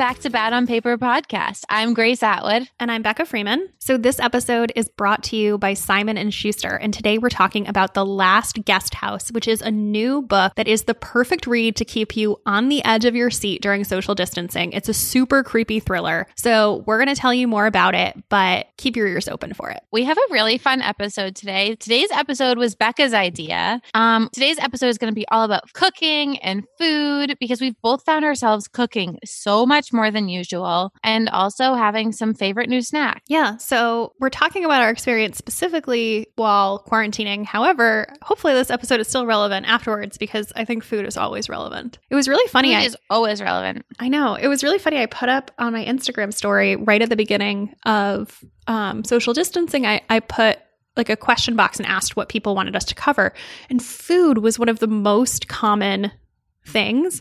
back to Bad on Paper podcast. I'm Grace Atwood. And I'm Becca Freeman. So this episode is brought to you by Simon and Schuster, and today we're talking about The Last Guest House, which is a new book that is the perfect read to keep you on the edge of your seat during social distancing. It's a super creepy thriller. So we're going to tell you more about it, but keep your ears open for it. We have a really fun episode today. Today's episode was Becca's idea. Um, today's episode is going to be all about cooking and food because we've both found ourselves cooking so much more than usual and also having some favorite new snack. Yeah. So we're talking about our experience specifically while quarantining. However, hopefully this episode is still relevant afterwards because I think food is always relevant. It was really funny. Food I, is always relevant. I know. It was really funny. I put up on my Instagram story right at the beginning of um, social distancing, I, I put like a question box and asked what people wanted us to cover. And food was one of the most common things.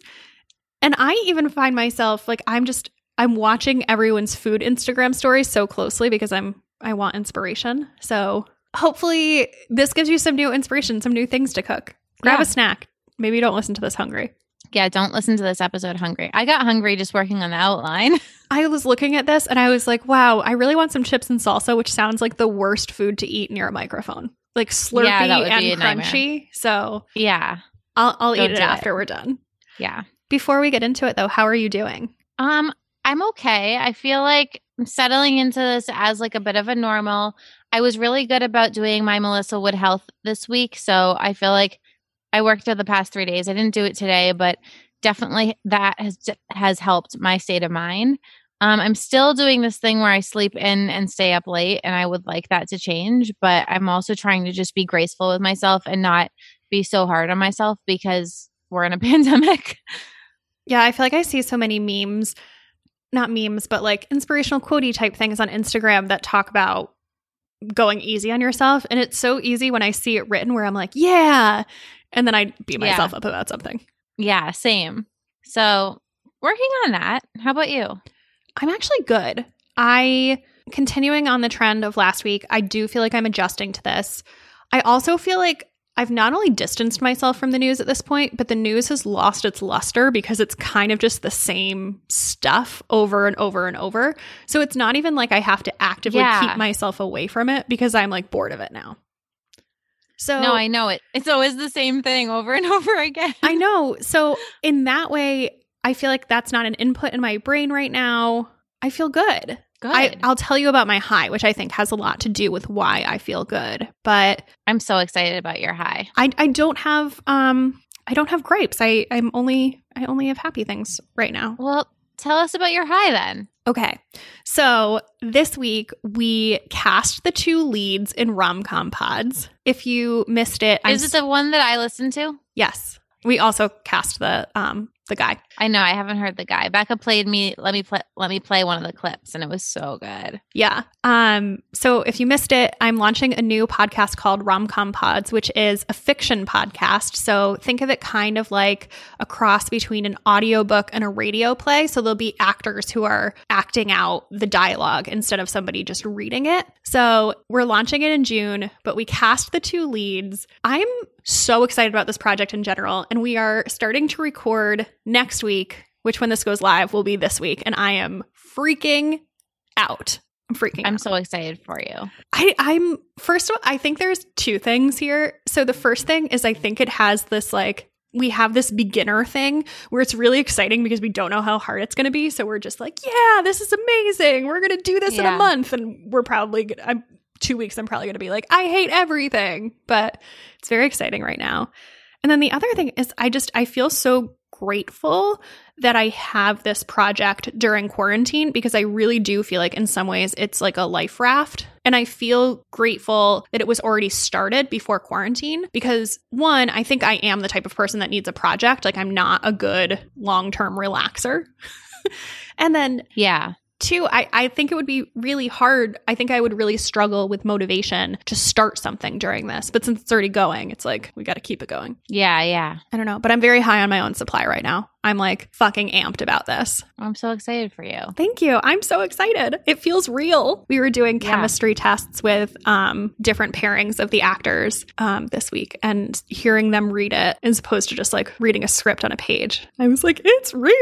And I even find myself like I'm just I'm watching everyone's food Instagram stories so closely because I'm I want inspiration. So hopefully this gives you some new inspiration, some new things to cook. Grab Yeah. a snack. Maybe you don't listen to this hungry. Yeah, don't listen to this episode hungry. I got hungry just working on the outline. I was looking at this and I was like, wow, I really want some chips and salsa, which sounds like the worst food to eat near a microphone. Like slurpy Yeah, that would be and nightmare. crunchy. So yeah. I'll, I'll Don't eat it do it. after we're done. Yeah. Before we get into it though, how are you doing? Um, I'm okay. I feel like I'm settling into this as like a bit of a normal. I was really good about doing my Melissa Wood Health this week, so I feel like I worked for the past three days. I didn't do it today, but definitely that has has helped my state of mind. Um, I'm still doing this thing where I sleep in and stay up late, and I would like that to change. But I'm also trying to just be graceful with myself and not be so hard on myself because we're in a pandemic. Yeah, I feel like I see so many memes, not memes, but like inspirational quotey type things on Instagram that talk about going easy on yourself. And it's so easy when I see it written where I'm like, yeah. And then I beat Yeah. myself up about something. Yeah, same. So working on that. How about you? I'm actually good. I continuing on the trend of last week, I do feel like I'm adjusting to this. I also feel like I've not only distanced myself from the news at this point, but the news has lost its luster because it's kind of just the same stuff over and over and over. So it's not even like I have to actively Yeah. keep myself away from it because I'm like bored of it now. So No, I know it. It's always the same thing over and over again. I know. So in that way, I feel like that's not an input in my brain right now. I feel good. Good. I, I'll tell you about my high, which I think has a lot to do with why I feel good. But I'm so excited about your high. I, I don't have um I don't have grapes. I I'm only I only have happy things right now. Well, tell us about your high then. Okay. So this week we cast the two leads in rom com pods. If you missed it, I'm Is it the one that I listened to? yes. We also cast the um the guy. I know I haven't heard the guy. Becca played me. Let me play. Let me play one of the clips, and it was so good. Yeah. Um, so if you missed it, I'm launching a new podcast called Romcom Pods, which is a fiction podcast. So think of it kind of like a cross between an audiobook and a radio play. So there'll be actors who are acting out the dialogue instead of somebody just reading it. So we're launching it in June, but we cast the two leads. I'm so excited about this project in general, and we are starting to record next week, which when this goes live will be this week, and I am freaking out. I'm freaking I'm out. so excited for you. I, I'm first of all, I think there's two things here. So the first thing is I think it has this like we have this beginner thing where it's really exciting because we don't know how hard it's going to be. So we're just like, yeah, this is amazing. We're going to do this in a month, and we're probably gonna, I'm two weeks. I'm probably going to be like, I hate everything, but it's very exciting right now. And then the other thing is, I just I feel so grateful that I have this project during quarantine because I really do feel like in some ways it's like a life raft. And I feel grateful that it was already started before quarantine because one, I think I am the type of person that needs a project. Like I'm not a good long term relaxer. and then Yeah. Two, I, I think it would be really hard. I think I would really struggle with motivation to start something during this. But since it's already going, it's like we got to keep it going. Yeah. Yeah. I don't know, but I'm very high on my own supply right now. I'm like fucking amped about this. I'm so excited for you. Thank you. I'm so excited. It feels real. We were doing Yeah. chemistry tests with um, different pairings of the actors um, this week and hearing them read it as opposed to just like reading a script on a page. I was like, it's real.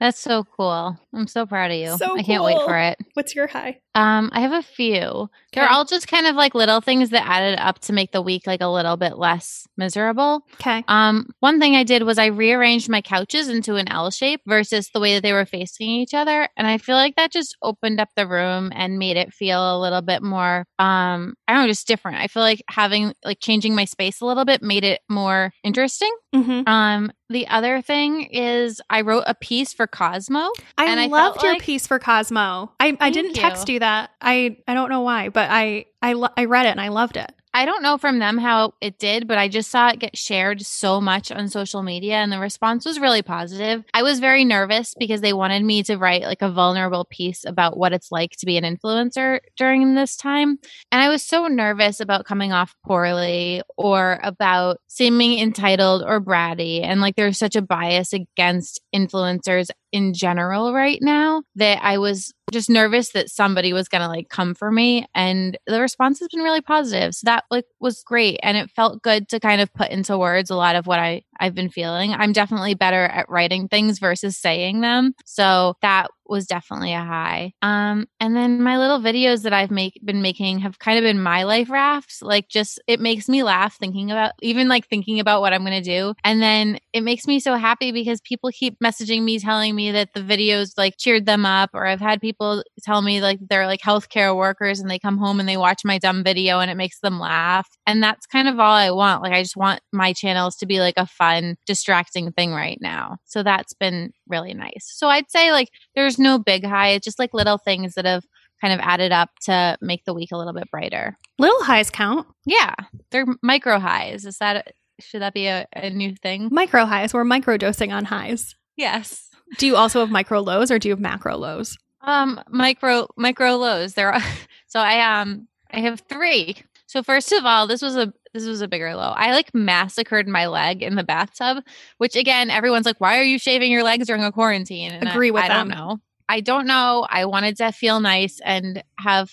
That's so cool. I'm so proud of you. So I can't wait for it. What's your high? Um, I have a few. They're all just kind of like little things that added up to make the week like a little bit less miserable. Okay. Um, one thing I did was I rearranged my couches into an L shape versus the way that they were facing each other, and I feel like that just opened up the room and made it feel a little bit more um, I don't know, just different. I feel like having like changing my space a little bit made it more interesting. Mm-hmm. Um, the other thing is I wrote a piece for Cosmo. I And I loved felt your like- piece for Cosmo. I, I didn't you. text you that. I, I don't know why, but I I, lo- I read it and I loved it. I don't know from them how it did, but I just saw it get shared so much on social media and the response was really positive. I was very nervous because they wanted me to write like a vulnerable piece about what it's like to be an influencer during this time. And I was so nervous about coming off poorly or about seeming entitled or bratty. And like there's such a bias against influencers in general right now that I was just nervous that somebody was going to like come for me and the response has been really positive. So that like was great and it felt good to kind of put into words a lot of what I I've been feeling. I'm definitely better at writing things versus saying them. So that was definitely a high. Um and then my little videos that I've make been making have kind of been my life rafts. Like just it makes me laugh thinking about even like thinking about what I'm going to do. And then it makes me so happy because people keep messaging me telling me that the videos like cheered them up or I've had people tell me like they're like healthcare workers and they come home and they watch my dumb video and it makes them laugh. And that's kind of all I want. Like I just want my channels to be like a fun, distracting thing right now. So that's been really nice. So I'd say like there's no big high. It's just like little things that have kind of added up to make the week a little bit brighter. Little highs count. Yeah. They're micro highs. Is that should that be a, a new thing? Micro highs. We're micro dosing on highs. Yes. Do you also have micro lows or do you have macro lows? Um, micro micro lows. There are so I um I have three. So first of all, this was a this was a bigger low. I like massacred my leg in the bathtub, which again, everyone's like, "Why are you shaving your legs during a quarantine?" And Agree I, with I don't know. I don't know. I wanted to feel nice and have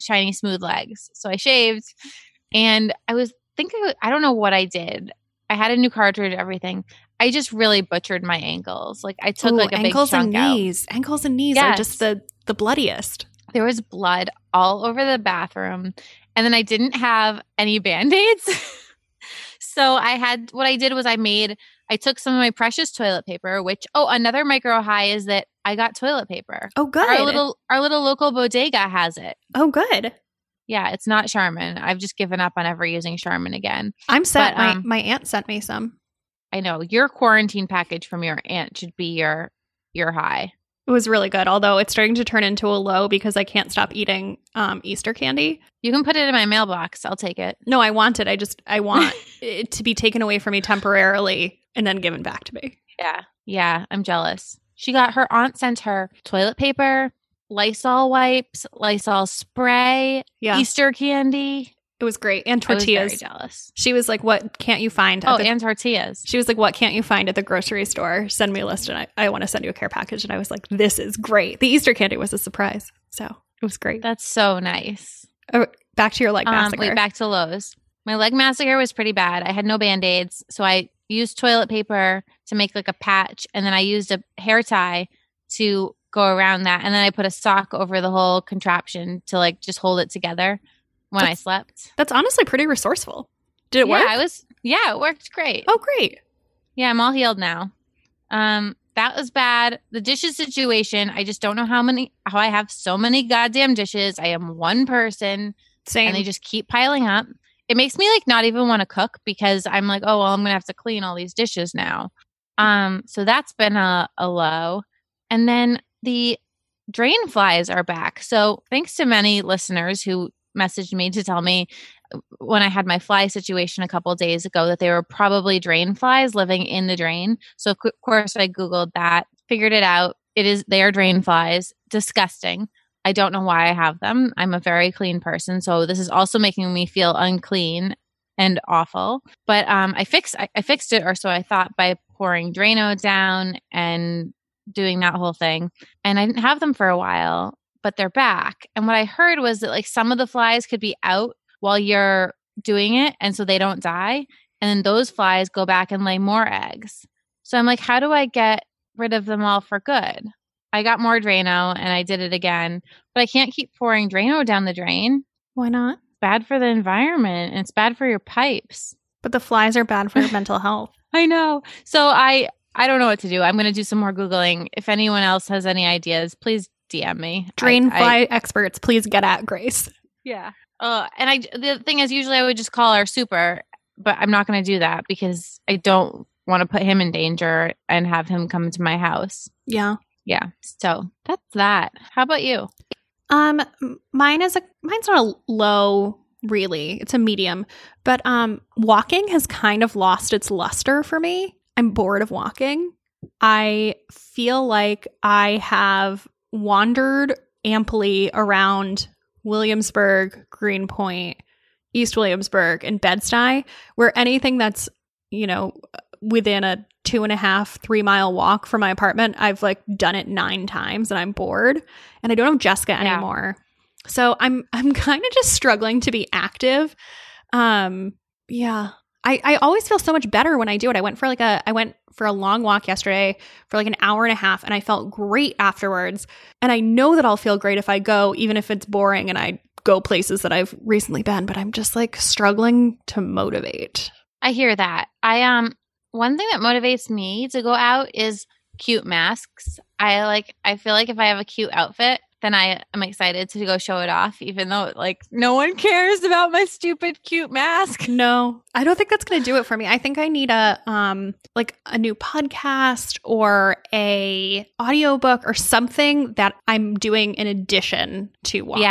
shiny, smooth legs, so I shaved. And I was think I, I don't know what I did. I had a new cartridge, everything. I just really butchered my ankles. Like I took Ooh, like a big ankles chunk and out. knees. Ankles and knees are just the the bloodiest. there was blood all over the bathroom and then i didn't have any band-aids so i had what i did was i made i took some of my precious toilet paper which oh another micro high is that i got toilet paper Oh, good. our little our little local bodega has it oh, good. yeah it's not charmin i've just given up on ever using charmin again I'm set. But, my um, my aunt sent me some. i know your quarantine package from your aunt should be your your high It was really good, although it's starting to turn into a low because I can't stop eating um, Easter candy. you can put it in my mailbox i'll take it No, I want it. I just I want it to be taken away from me temporarily and then given back to me. Yeah. Yeah. I'm jealous. She got her aunt sent her toilet paper, Lysol wipes, Lysol spray, Yeah, Easter candy. It was great. And I was very tortillas. jealous. She was like, "What can't you find?" Oh, the- and tortillas. she was like, "What can't you find at the grocery store? Send me a list, and I, I want to send you a care package." And I was like, "This is great." The Easter candy was a surprise, so it was great. That's so nice. Back to your leg Um, massacre. wait, back to lows. My leg massacre was pretty bad. I had no band aids. So I used toilet paper to make like a patch. And then I used a hair tie to go around that. And then I put a sock over the whole contraption to like just hold it together when I slept. That's honestly pretty resourceful. Did it yeah, work? I was, yeah, it worked great. oh, great. Yeah, I'm all healed now. Um, that was bad. The dishes situation, I just don't know how many how I have so many goddamn dishes. I am one person Same. and they just keep piling up. It makes me like not even want to cook because I'm like, oh well, I'm gonna have to clean all these dishes now. Um, so that's been a, a low. And then the drain flies are back. So thanks to many listeners who messaged me to tell me when I had my fly situation a couple days ago that they were probably drain flies living in the drain. So of course I googled that, figured it out. It is they are drain flies. Disgusting. I don't know why I have them. I'm a very clean person, so this is also making me feel unclean and awful. But um, I fixed I, I fixed it, or so I thought, by pouring Drano down and doing that whole thing. And I didn't have them for a while, but they're back. And what I heard was that like some of the flies could be out while you're doing it. And so they don't die. And then those flies go back and lay more eggs. So I'm like, how do I get rid of them all for good? I got more Drano and I did it again, but I can't keep pouring Drano down the drain. Why not? Bad for the environment and it's bad for your pipes. But the flies are bad for your mental health. I know. So I I don't know what to do. I'm going to do some more googling. If anyone else has any ideas, please DM me. Drain I- fly I- experts, please get at Grace. yeah. Uh, and I the thing is, usually I would just call our super, but I'm not going to do that because I don't want to put him in danger and have him come to my house. Yeah. Yeah. So that's that. How about you? Um, mine is a mine's not a low, really. It's a medium, but um, walking has kind of lost its luster for me. I'm bored of walking. I feel like I have wandered amply around Williamsburg, Greenpoint, East Williamsburg, and Bed-Stuy, where anything that's you know within a two and a half, three mile walk from my apartment, I've like done it nine times and I'm bored and I don't have Jessica Yeah. anymore. So I'm I'm kind of just struggling to be active. Um yeah. I, I always feel so much better when I do it. I went for like a I went for a long walk yesterday for like an hour and a half and I felt great afterwards. And I know that I'll feel great if I go, even if it's boring and I go places that I've recently been, but I'm just like struggling to motivate. I hear that. I um one thing that motivates me to go out is cute masks. I like I feel like if I have a cute outfit, then I am excited to go show it off even though like no one cares about my stupid cute mask. No, I don't think that's going to do it for me. I think I need a um like a new podcast or a audiobook or something that I'm doing in addition to walking.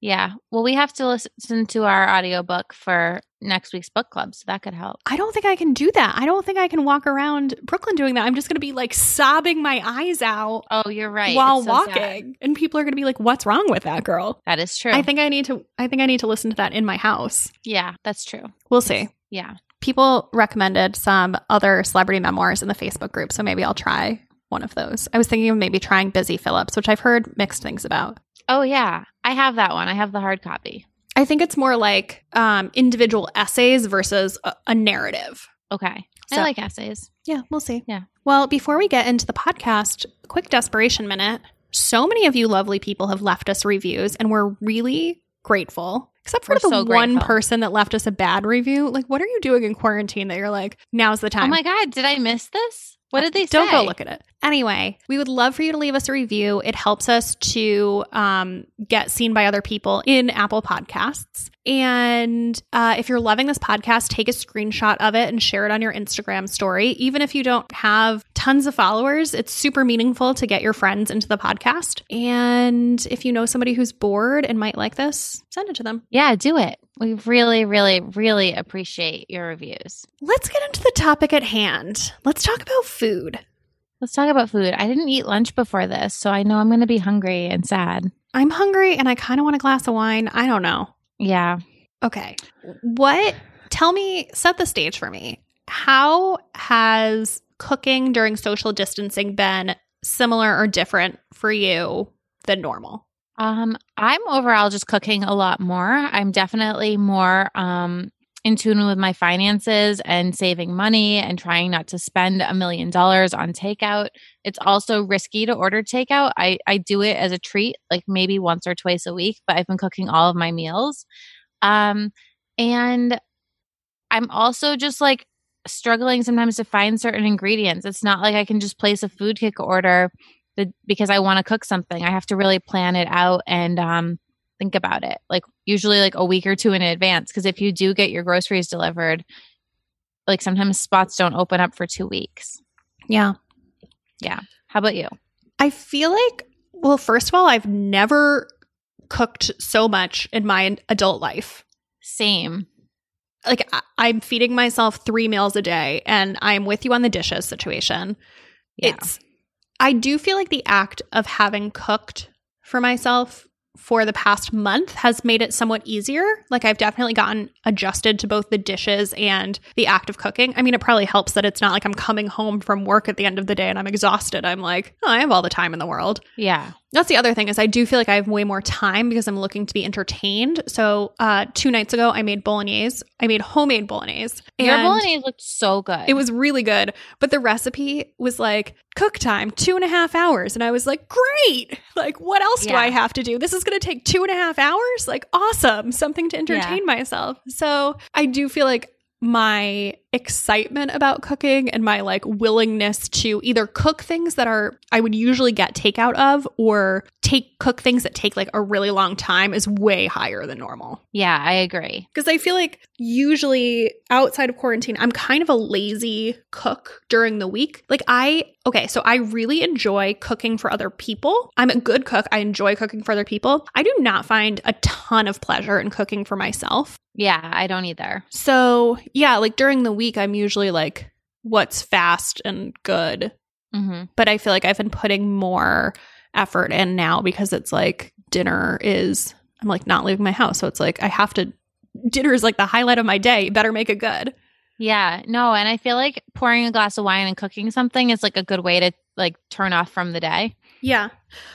Yeah. yeah. Well, we have to listen to our audiobook for next week's book club, so that could help. I don't think I can do that. I don't think I can walk around Brooklyn doing that. I'm just going to be like sobbing my eyes out Oh, you're right. while so walking. sad. And people are going to be like, "What's wrong with that girl?" That is true. I think I need to I think I need to listen to that in my house. yeah, that's true. We'll see. Yeah. people recommended some other celebrity memoirs in the Facebook group, so maybe I'll try one of those. I was thinking of maybe trying Busy Phillips, which I've heard mixed things about. Oh yeah. I have that one. I have the hard copy. I think it's more like um, individual essays versus a, a narrative. Okay. So- I like essays. Yeah, we'll see. Yeah. Well, before we get into the podcast, quick desperation minute. So many of you lovely people have left us reviews, and we're really grateful. Except for We're the so one grateful. person that left us a bad review. Like, what are you doing in quarantine that you're like, now's the time? Oh my god, did I miss this? What did they say? Don't go look at it. Anyway, we would love for you to leave us a review. It helps us to um, get seen by other people in Apple Podcasts. And uh, if you're loving this podcast, take a screenshot of it and share it on your Instagram story. Even if you don't have tons of followers, it's super meaningful to get your friends into the podcast. And if you know somebody who's bored and might like this, send it to them. Yeah, do it. We really, really, really appreciate your reviews. Let's get into the topic at hand. Let's talk about food. Let's talk about food. I didn't eat lunch before this, so I know I'm going to be hungry and sad. I'm hungry and I kind of want a glass of wine. I don't know. Yeah. Okay. What tell me set the stage for me. How has cooking during social distancing been similar or different for you than normal? Um, I'm overall just cooking a lot more. I'm definitely more um in tune with my finances and saving money and trying not to spend a million dollars on takeout. It's also risky to order takeout. I, I do it as a treat, like maybe once or twice a week, but I've been cooking all of my meals. Um, and I'm also just like struggling sometimes to find certain ingredients. It's not like I can just place a food kick order the, because I want to cook something. I have to really plan it out and um, think about it. Like usually like a week or two in advance. Because if you do get your groceries delivered, like sometimes spots don't open up for two weeks. Yeah. Yeah. How about you? I feel like well, first of all, I've never cooked so much in my adult life. Same. Like I'm feeding myself 3 meals a day and I'm with you on the dishes situation. Yeah. It's I do feel like the act of having cooked for myself for the past month has made it somewhat easier. Like I've definitely gotten adjusted to both the dishes and the act of cooking. I mean, it probably helps that it's not like I'm coming home from work at the end of the day and I'm exhausted. I'm like, oh, I have all the time in the world. Yeah. That's the other thing is I do feel like I have way more time because I'm looking to be entertained. So uh, two nights ago I made bolognese. I made homemade bolognese. Your bolognese looked so good. It was really good, but the recipe was like cook time two and a half hours, and I was like, great! Like, what else do Yeah. I have to do? This is going to take two and a half hours. Like, awesome! Something to entertain myself. So I do feel like my excitement about cooking and my like willingness to either cook things that are I would usually get takeout of or take cook things that take like a really long time is way higher than normal. yeah, I agree. Because I feel like usually outside of quarantine, I'm kind of a lazy cook during the week. Like, I, okay, so I really enjoy cooking for other people. I'm a good cook. I enjoy cooking for other people. I do not find a ton of pleasure in cooking for myself. Yeah, I don't either. So, yeah, like during the week, I'm usually like, what's fast and good. hmm But I feel like I've been putting more effort in now because it's like dinner is, I'm like not leaving my house. So it's like I have to, dinner is like the highlight of my day. You better make it good. Yeah, no, and I feel like pouring a glass of wine and cooking something is like a good way to like turn off from the day. Yeah.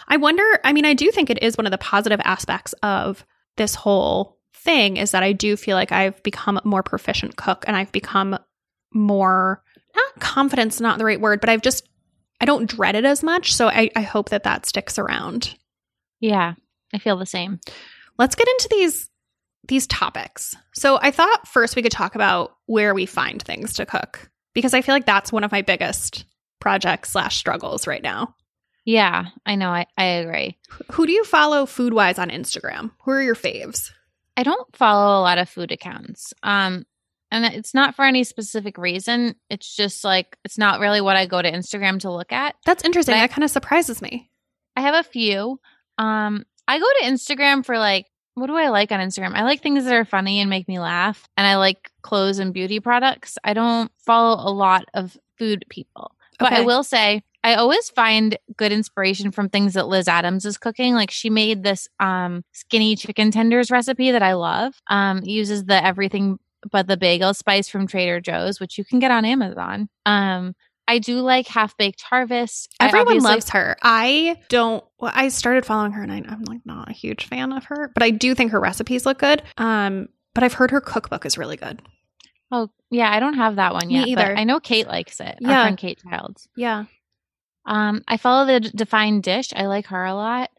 I wonder, I mean, I do think it is one of the positive aspects of this whole thing is that I do feel like I've become a more proficient cook and I've become more, not confidence, not the right word, but I've just, I don't dread it as much. So I, I hope that that sticks around. Yeah, I feel the same. Let's get into these these topics. So I thought first we could talk about where we find things to cook because I feel like that's one of my biggest projects slash struggles right now. Yeah, I know. I, I agree. Who do you follow food wise on Instagram? Who are your faves? I don't follow a lot of food accounts. Um, and it's not for any specific reason. It's just like it's not really what I go to Instagram to look at. That's interesting. But that kind of surprises me. I have a few. Um, I go to Instagram for like, what do I like on Instagram? I like things that are funny and make me laugh, and I like clothes and beauty products. I don't follow a lot of food people, but I will say I always find good inspiration from things that Liz Adams is cooking. Like she made this um, skinny chicken tenders recipe that I love. Um, uses the everything but the bagel spice from Trader Joe's, which you can get on Amazon. Um, I do like half baked harvest. Everyone loves her. I don't. Well, I started following her, and I, I'm like not a huge fan of her, but I do think her recipes look good. Um, but I've heard her cookbook is really good. Oh, yeah, I don't have that one Me yet. either. I know Kate likes it. Our Yeah. friend Kate Childs. Yeah. Um, I follow the Defined Dish. I like her a lot.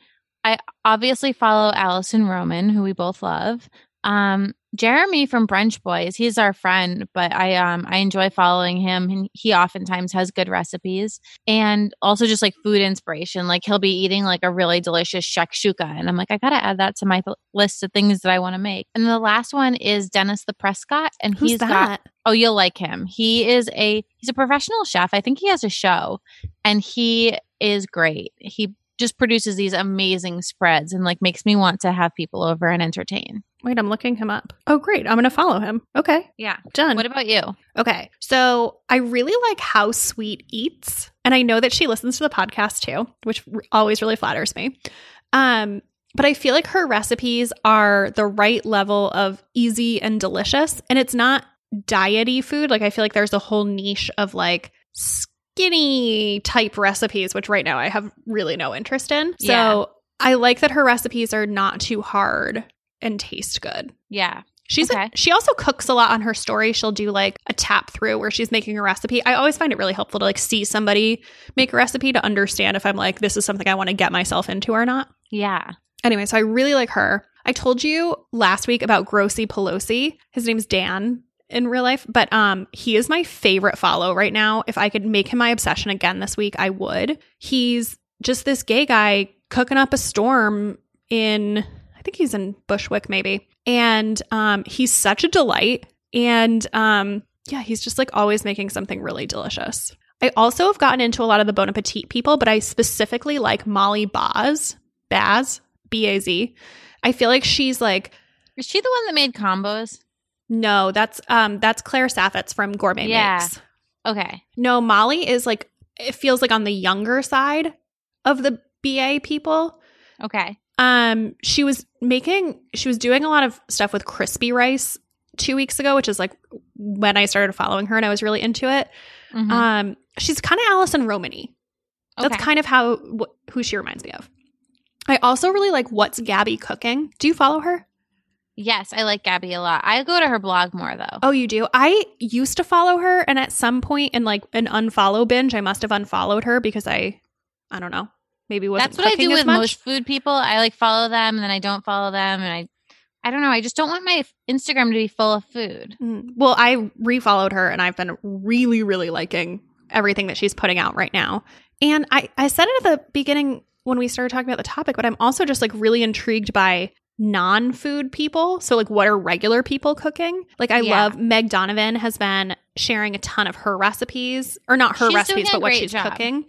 I obviously follow Alison Roman, who we both love. Um, Jeremy from Brunch Boys, he's our friend, but I um I enjoy following him. And he oftentimes has good recipes and also just like food inspiration. Like he'll be eating like a really delicious shakshuka, and I'm like, I gotta add that to my th- list of things that I want to make. And the last one is Dennis the Prescott, and Who's he's got that? Oh, you'll like him. He is a he's a professional chef. I think he has a show and he is great. He just produces these amazing spreads and like makes me want to have people over and entertain. Wait, I'm looking him up. Oh, great. I'm going to follow him. Okay. Yeah. Done. What about you? Okay. So I really like how Sweet eats. And I know that she listens to the podcast too, which r- always really flatters me. Um, but I feel like her recipes are the right level of easy and delicious. And it's not diety food. Like I feel like there's a whole niche of like skinny type recipes, which right now I have really no interest in. So Yeah. I like that her recipes are not too hard and taste good. Yeah. She's a- she also cooks a lot on her story. She'll do like a tap through where she's making a recipe. I always find it really helpful to like see somebody make a recipe to understand if I'm like this is something I want to get myself into or not. Yeah. Anyway, so I really like her. I told you last week about Grossy Pelosi. His name's Dan in real life, but um he is my favorite follow right now. If I could make him my obsession again this week, I would. He's just this gay guy cooking up a storm in I think he's in Bushwick maybe. And um he's such a delight and um yeah, he's just like always making something really delicious. I also have gotten into a lot of the Bon Appetit people, but I specifically like Molly Baz, Baz, B A Z. I feel like she's like Is she the one that made combos? no, that's um that's Claire Saffitz from Gourmet Yeah. Makes. Okay. No, Molly is like it feels like on the younger side of the BA people. Okay. Um, she was making, she was doing a lot of stuff with crispy rice two weeks ago, which is like when I started following her and I was really into it. Mhm. Um, she's kind of Allison Romany. That's Okay. kind of how wh- who she reminds me of. I also really like What's Gabby Cooking. Do you follow her? yes, I like Gabby a lot. I go to her blog more though. Oh, you do? I used to follow her, and at some point in like an unfollow binge, I must have unfollowed her because I, I don't know, maybe wasn't That's what I do with much. most food people. I like follow them and then I don't follow them and I I don't know. I just don't want my Instagram to be full of food. Mm. Well, I refollowed her, and I've been really, really liking everything that she's putting out right now. And I, I said it at the beginning when we started talking about the topic, but I'm also just like really intrigued by non-food people. So like what are regular people cooking? Like I Yeah. love Meg Donovan has been sharing a ton of her recipes or not her She's recipes, but what she's job. cooking.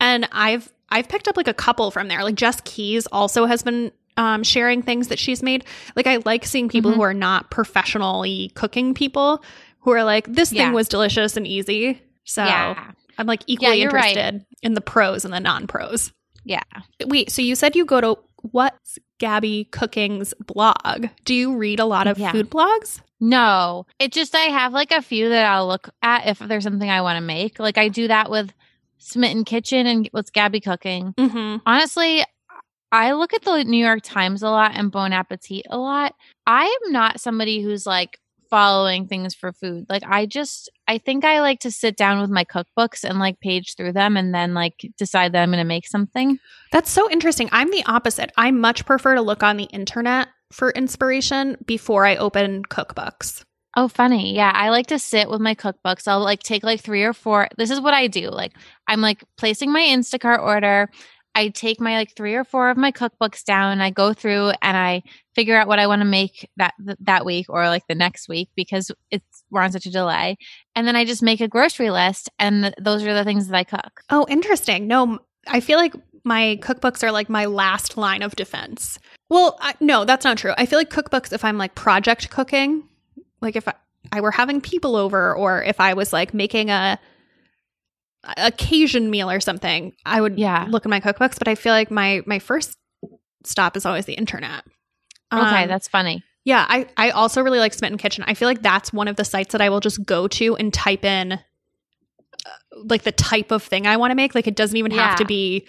And I've I've picked up like a couple from there. Like Jess Keys also has been um, sharing things that she's made. Like I like seeing people Mhm. who are not professionally cooking people who are like this Yeah. thing was delicious and easy. So yeah. I'm like equally right. interested in the pros and the non-pros. Yeah. Wait, so you said you go to what's Gabby Cooking's blog? Do you read a lot of Yeah. food blogs? No. It just I have like a few that I'll look at if there's something I want to make. Like I do that with Smitten Kitchen and what's Gabby cooking. Mm-hmm. Honestly, I look at the New York Times a lot and Bon Appetit a lot. I am not somebody who's like following things for food. Like I just I think I like to sit down with my cookbooks and like page through them and then like decide that I'm going to make something. That's so interesting. I'm the opposite. I much prefer to look on the internet for inspiration before I open cookbooks. Oh, funny. Yeah, I like to sit with my cookbooks. I'll like take like three or four. This is what I do. Like I'm like placing my Instacart order. I take my like three or four of my cookbooks down I go through and I figure out what I want to make that th- that week or like the next week because it's we're on such a delay. And then I just make a grocery list and th- those are the things that I cook. Oh, interesting. No, I feel like my cookbooks are like my last line of defense. Well, I, no, that's not true. I feel like cookbooks, if I'm like project cooking, like if I, I were having people over or if I was like making a occasion meal or something, I would Yeah. look at my cookbooks. But I feel like my my first stop is always the internet. Okay, Um, that's funny. yeah, I, I also really like Smitten Kitchen. I feel like that's one of the sites that I will just go to and type in uh, like the type of thing I want to make. Like it doesn't even have to be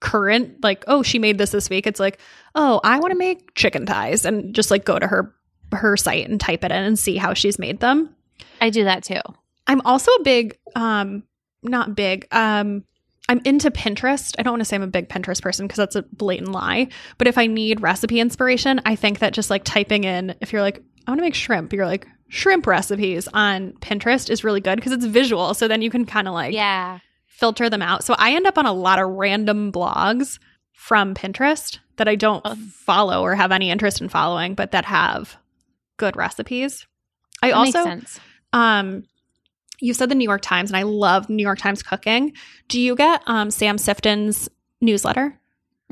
current. Like, oh, she made this this week. It's like, oh, I want to make chicken thighs and just like go to her her site and type it in and see how she's made them. I do that too. I'm also a big um not big um I'm into Pinterest. I don't want to say I'm a big Pinterest person because that's a blatant lie. But if I need recipe inspiration, I think that just like typing in, if you're like, I want to make shrimp, you're like, shrimp recipes on Pinterest is really good because it's visual. So then you can kind of like Yeah. filter them out. So I end up on a lot of random blogs from Pinterest that I don't Oh. follow or have any interest in following, but that have good recipes. I That also makes sense. um you said the New York Times and I love New York Times cooking. Do you get um Sam Sifton's newsletter?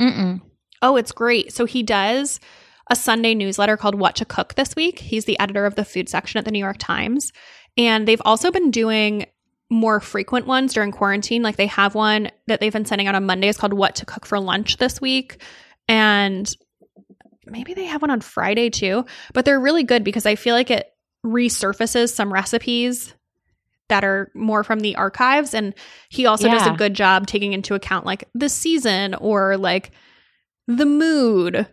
Mm-mm. Oh, it's great. So he does a Sunday newsletter called What to Cook this week. He's the editor of the food section at the New York Times. And they've also been doing more frequent ones during quarantine. Like they have one that they've been sending out on Mondays called What to Cook for Lunch this week. And maybe they have one on Friday too. But they're really good because I feel like it resurfaces some recipes that are more from the archives. And he also does a good job taking into account like the season or like the mood.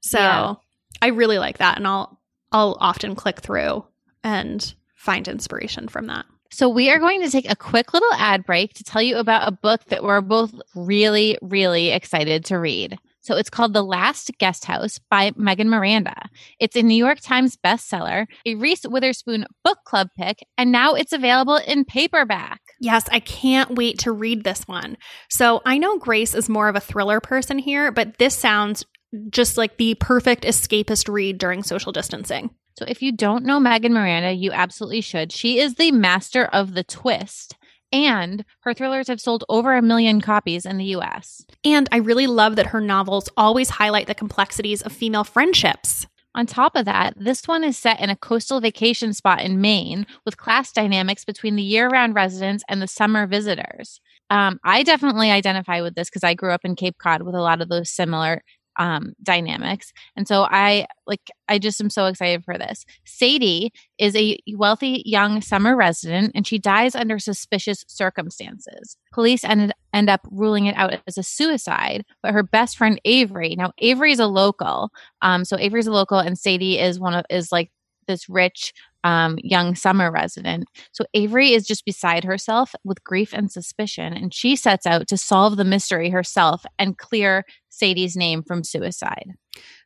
So Yeah. I really like that. And I'll I'll often click through and find inspiration from that. So, we are going to take a quick little ad break to tell you about a book that we're both really, really excited to read. So, it's called The Last Guest House by Megan Miranda. It's a New York Times bestseller, a Reese Witherspoon book club pick, and now it's available in paperback. Yes, I can't wait to read this one. So I know Grace is more of a thriller person here, but this sounds just like the perfect escapist read during social distancing. So, if you don't know Megan Miranda, you absolutely should. She is the master of the twist, and her thrillers have sold over a million copies in the US. And I really love that her novels always highlight the complexities of female friendships. On top of that, this one is set in a coastal vacation spot in Maine with class dynamics between the year round residents and the summer visitors. Um, I definitely identify with this because I grew up in Cape Cod with a lot of those similar um, dynamics. And so I like, I just am so excited for this. Sadie is a wealthy young summer resident and she dies under suspicious circumstances. Police ended, end up ruling it out as a suicide, but her best friend Avery, now Avery is a local. Um, so Avery's a local and Sadie is one of, is like this rich um, young summer resident. So Avery is just beside herself with grief and suspicion, and she sets out to solve the mystery herself and clear Sadie's name from suicide.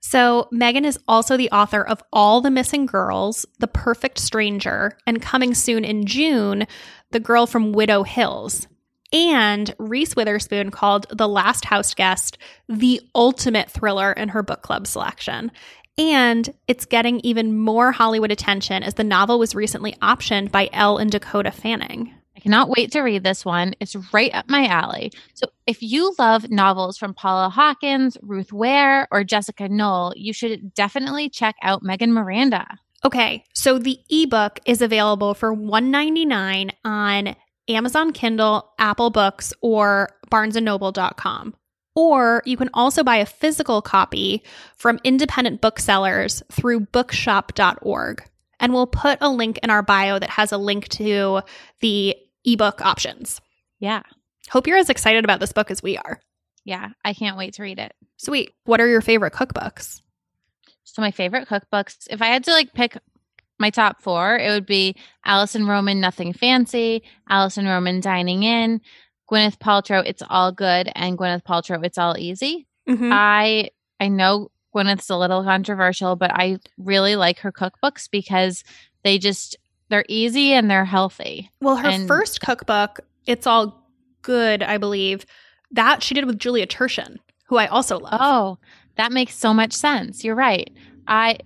So Megan is also the author of All the Missing Girls, The Perfect Stranger, and coming soon in June, The Girl from Widow Hills. And Reese Witherspoon called The Last House Guest the ultimate thriller in her book club selection. And it's getting even more Hollywood attention as the novel was recently optioned by Elle and Dakota Fanning. I cannot wait to read this one. It's right up my alley. So, if you love novels from Paula Hawkins, Ruth Ware, or Jessica Knoll, you should definitely check out Megan Miranda. Okay, so the ebook is available for $1.99 on Amazon Kindle, Apple Books, or barnesandnoble.com. Or you can also buy a physical copy from independent booksellers through bookshop.org. And we'll put a link in our bio that has a link to the ebook options. Yeah. Hope you're as excited about this book as we are. Yeah, I can't wait to read it. Sweet. What are your favorite cookbooks? So my favorite cookbooks, if I had to like pick my top four, it would be Alison Roman Nothing Fancy, Alison Roman Dining In, Gwyneth Paltrow It's All Good, and Gwyneth Paltrow It's All Easy. Mm-hmm. I I know Gwyneth's a little controversial, but I really like her cookbooks because they just they're easy and they're healthy. Well, her And- first cookbook, It's All Good, I believe, that she did with Julia Turshen, who I also love. Oh, that makes so much sense. You're right. I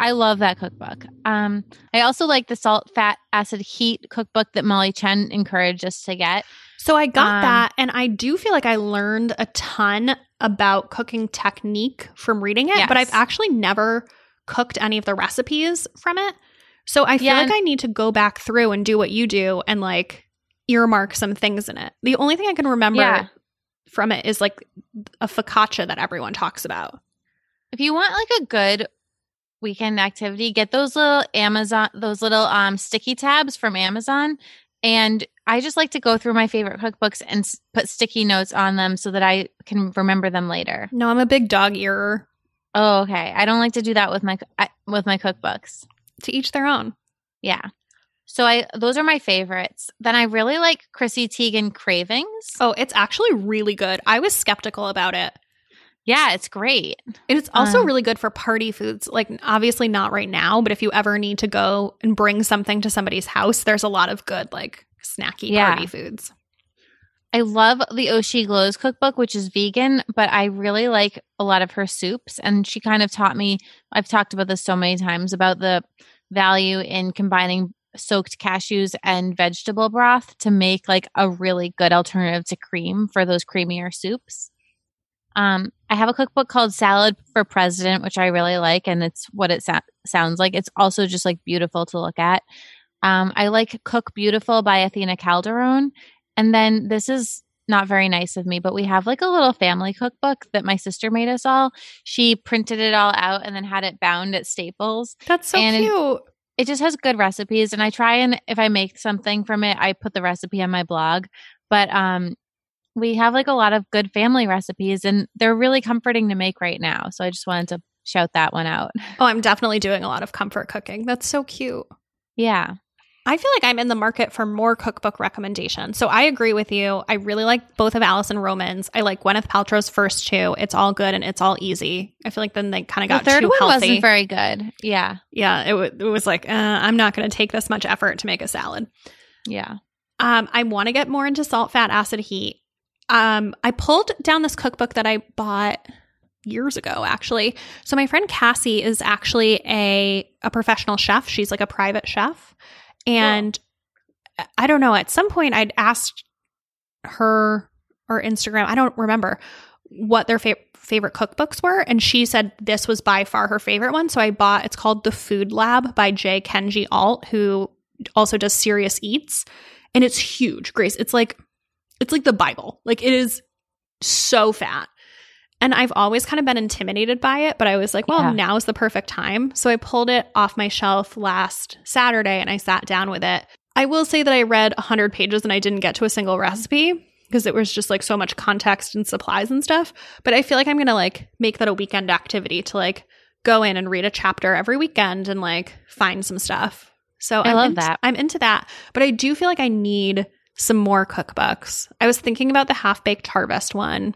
I love that cookbook. Um, I also like the salt, fat, acid, heat cookbook that Molly Chen encouraged us to get. So I got Um, that, and I do feel like I learned a ton about cooking technique from reading it, but I've actually never cooked any of the recipes from it. So I feel Yeah, like I need to go back through and do what you do and like earmark some things in it. The only thing I can remember Yeah. from it is like a focaccia that everyone talks about. If you want like a good weekend activity, get those little Amazon, those little um sticky tabs from Amazon. And I just like to go through my favorite cookbooks and s- put sticky notes on them so that I can remember them later. No, I'm a big dog earer. Oh, okay. I don't like to do that with my I, with my cookbooks. To each their own. Yeah. So I those are my favorites. Then I really like Chrissy Teigen Cravings. Oh, it's actually really good. I was skeptical about it. Yeah, it's great. And it's also Um, really good for party foods. Like, obviously not right now, but if you ever need to go and bring something to somebody's house, there's a lot of good, like, snacky Yeah. party foods. I love the Oshi Glows cookbook, which is vegan, but I really like a lot of her soups. And she kind of taught me, I've talked about this so many times about the value in combining soaked cashews and vegetable broth to make like a really good alternative to cream for those creamier soups. Um, I have a cookbook called Salad for President, which I really like, and it's what it sa- sounds like. It's also just like beautiful to look at. Um, I like Cook Beautiful by Athena Calderone. And then this is not very nice of me, but we have like a little family cookbook that my sister made us all. She printed it all out and then had it bound at Staples. That's so And it- cute. It just has good recipes and I try and if I make something from it, I put the recipe on my blog. But um we have like a lot of good family recipes and they're really comforting to make right now. So I just wanted to shout that one out. oh, I'm definitely doing a lot of comfort cooking. That's so cute. Yeah. I feel like I'm in the market for more cookbook recommendations. So I agree with you. I really like both of Alison Roman's. I like Gwyneth Paltrow's first two. It's all good and it's all easy. I feel like then they kind of got the third one healthy. wasn't very good. Yeah. yeah, it, w- it was like uh, I'm not going to take this much effort to make a salad. Yeah. Um, I want to get more into salt, fat, acid, heat. Um, I pulled down this cookbook that I bought years ago, actually. So my friend Cassie is actually a a professional chef. She's like a private chef, and I don't know. At some point, I'd asked her or Instagram. I don't remember what their fa- favorite cookbooks were, and she said this was by far her favorite one. So I bought. It's called The Food Lab by Jay Kenji Alt, who also does Serious Eats, and it's huge. Grace, it's like it's like the Bible. Like it is so fat. And I've always kind of been intimidated by it, but I was like, well, Yeah. now's the perfect time. So I pulled it off my shelf last Saturday and I sat down with it. I will say that I read 100 pages and I didn't get to a single recipe because it was just like so much context and supplies and stuff. But I feel like I'm going to like make that a weekend activity to like go in and read a chapter every weekend and like find some stuff. So I I'm love that. I'm into that. But I do feel like I need some more cookbooks. I was thinking about the half baked harvest one.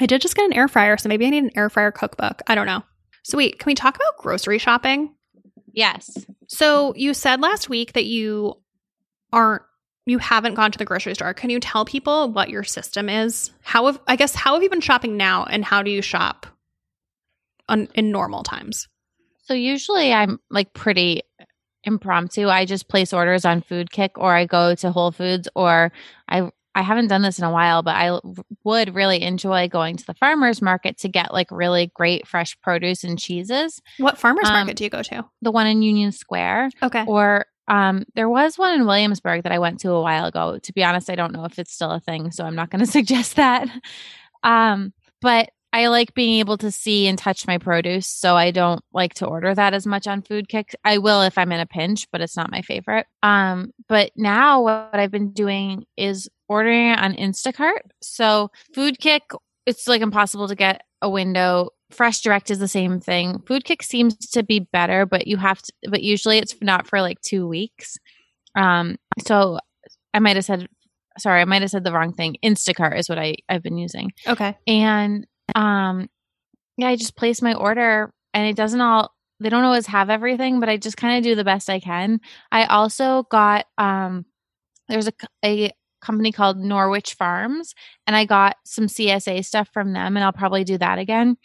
I did just get an air fryer, so maybe I need an air fryer cookbook. I don't know. So wait, can we talk about grocery shopping? Yes. So you said last week that you aren't you haven't gone to the grocery store. Can you tell people what your system is? How have I guess how have you been shopping now and how do you shop on in normal times? So usually I'm like pretty impromptu. I just place orders on FoodKick or I go to Whole Foods or I I haven't done this in a while, but I would really enjoy going to the farmers market to get like really great fresh produce and cheeses. What farmers Um, market do you go to? The one in Union Square Okay. or um there was one in Williamsburg that I went to a while ago. To be honest, I don't know if it's still a thing, so I'm not going to suggest that. Um but I like being able to see and touch my produce, so I don't like to order that as much on FoodKick. I will if I'm in a pinch, but it's not my favorite. Um, but now what I've been doing is ordering it on Instacart. So FoodKick, it's like impossible to get a window. FreshDirect is the same thing. FoodKick seems to be better, but you have to. But usually it's not for like two weeks. Um, so I might have said, sorry, I might have said the wrong thing. Instacart is what I I've been using Okay. and um yeah i just place my order and it doesn't all they don't always have everything but i just kind of do the best i can. I also got um there's a, a company called norwich farms and i got some csa stuff from them and i'll probably do that again.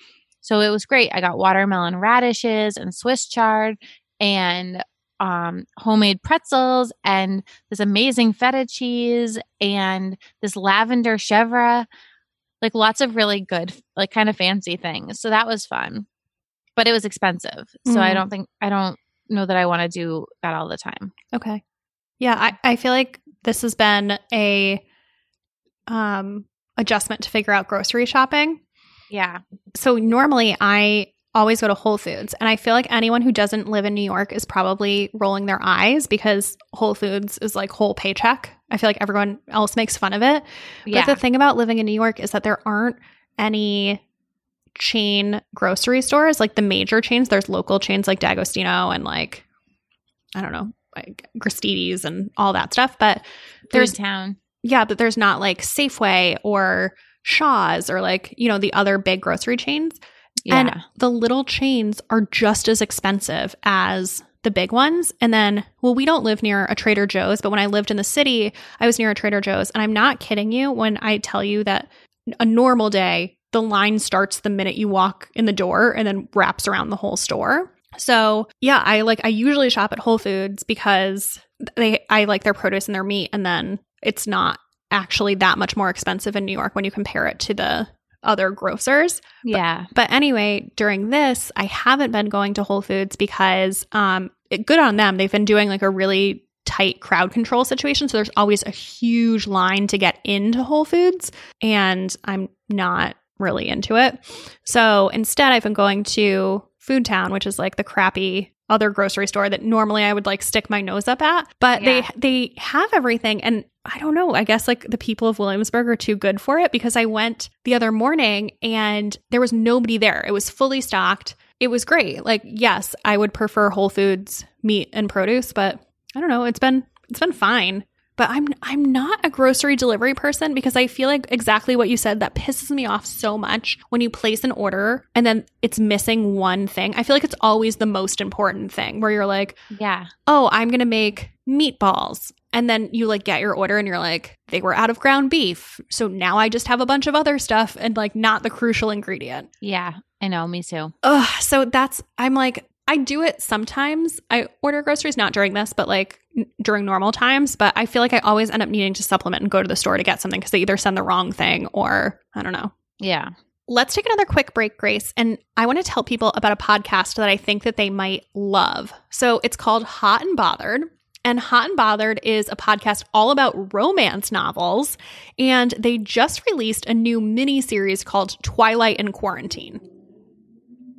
So it was great. I got watermelon radishes and swiss chard and um, homemade pretzels and this amazing feta cheese and this lavender chevre like lots of really good like kind of fancy things so that was fun but it was expensive so i Mm. don't think i don't know that i want to do that all the time Okay. Yeah, I, I feel like this has been a um adjustment to figure out grocery shopping. yeah So normally I always go to Whole Foods and I feel like anyone who doesn't live in New York is probably rolling their eyes because Whole Foods is like whole paycheck. I feel like everyone else makes fun of it. yeah But the thing about living in New York is that there aren't any chain grocery stores like the major chains. There's local chains like D'Agostino and like I don't know, like Gristedes and all that stuff. But there's there's town yeah, but there's not like Safeway or Shaw's or like, you know, the other big grocery chains. Yeah And the little chains are just as expensive as the big ones. And then, well, we don't live near a Trader Joe's, but when I lived in the city, I was near a Trader Joe's. And I'm not kidding you when I tell you that a normal day, the line starts the minute you walk in the door and then wraps around the whole store. So, yeah, I like I usually shop at Whole Foods because they I like their produce and their meat and then it's not actually that much more expensive in New York when you compare it to the other grocers. yeah But anyway, during this, I haven't been going to Whole Foods because um it, good on them. They've been doing like a really tight crowd control situation, so there's always a huge line to get into Whole Foods and I'm not really into it. So instead, I've been going to Food Town, which is like the crappy other grocery store that normally I would like stick my nose up at, but Yeah. they they have everything and I don't know, I guess like the people of Williamsburg are too good for it because I went the other morning and there was nobody there. It was fully stocked. It was great. Like yes, I would prefer Whole Foods meat and produce, but I don't know, it's been it's been fine. But I'm I'm not a grocery delivery person because I feel like exactly what you said that pisses me off so much when you place an order and then it's missing one thing. I feel like it's always the most important thing where you're like, yeah "Oh, I'm going to make meatballs." And then you like get your order and you're like, "They were out of ground beef. So now I just have a bunch of other stuff and like not the crucial ingredient." yeah i know me too Ugh, so that's I'm like I do it sometimes. I order groceries not during this, but like n- during normal times. But I feel like I always end up needing to supplement and go to the store to get something because they either send the wrong thing or I don't know. yeah Let's take another quick break, Grace, and I want to tell people about a podcast that I think that they might love. So it's called Hot and Bothered. And Hot and Bothered is a podcast all about romance novels. And they just released a new mini series called Twilight in Quarantine.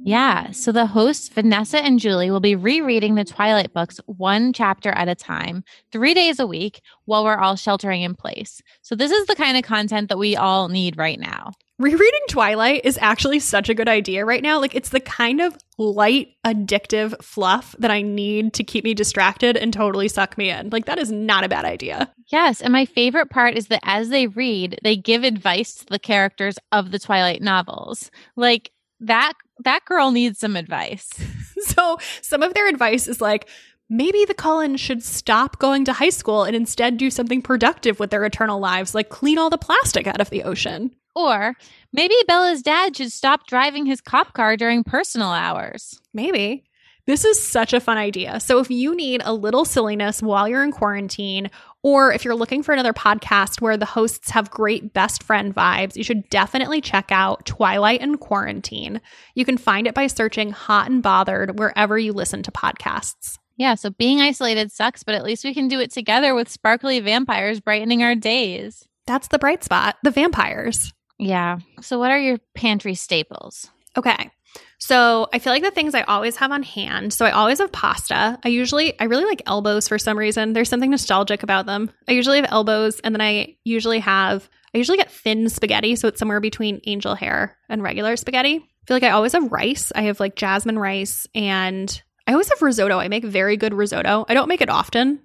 Yeah. So the hosts, Vanessa and Julie, will be rereading the Twilight books one chapter at a time, three days a week, while we're all sheltering in place. So this is the kind of content that we all need right now. Rereading Twilight is actually such a good idea right now. Like, it's the kind of light, addictive fluff that I need to keep me distracted and totally suck me in. Like, that is not a bad idea. Yes. And my favorite part is that as they read, they give advice to the characters of the Twilight novels. Like, that that girl needs some advice. so some of their advice is like maybe the Cullens should stop going to high school and instead do something productive with their eternal lives, like clean all the plastic out of the ocean. Or maybe Bella's dad should stop driving his cop car during personal hours. Maybe. This is such a fun idea. So, if you need a little silliness while you're in quarantine, or if you're looking for another podcast where the hosts have great best friend vibes, you should definitely check out Twilight and Quarantine. You can find it by searching Hot and Bothered wherever you listen to podcasts. Yeah, so being isolated sucks, but at least we can do it together with sparkly vampires brightening our days. That's the bright spot, the vampires. Yeah. So, what are your pantry staples? Okay. So I feel like the things I always have on hand. So I always have pasta. I usually, I really like elbows for some reason. There's something nostalgic about them. I usually have elbows, and then I usually have, I usually get thin spaghetti. So it's somewhere between angel hair and regular spaghetti. I feel like I always have rice. I have like jasmine rice, and I always have risotto. I make very good risotto. I don't make it often,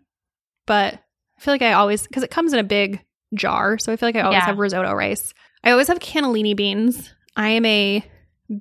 but I feel like I always, because it comes in a big jar. So I feel like I always Yeah. have risotto rice. I always have cannellini beans. I am a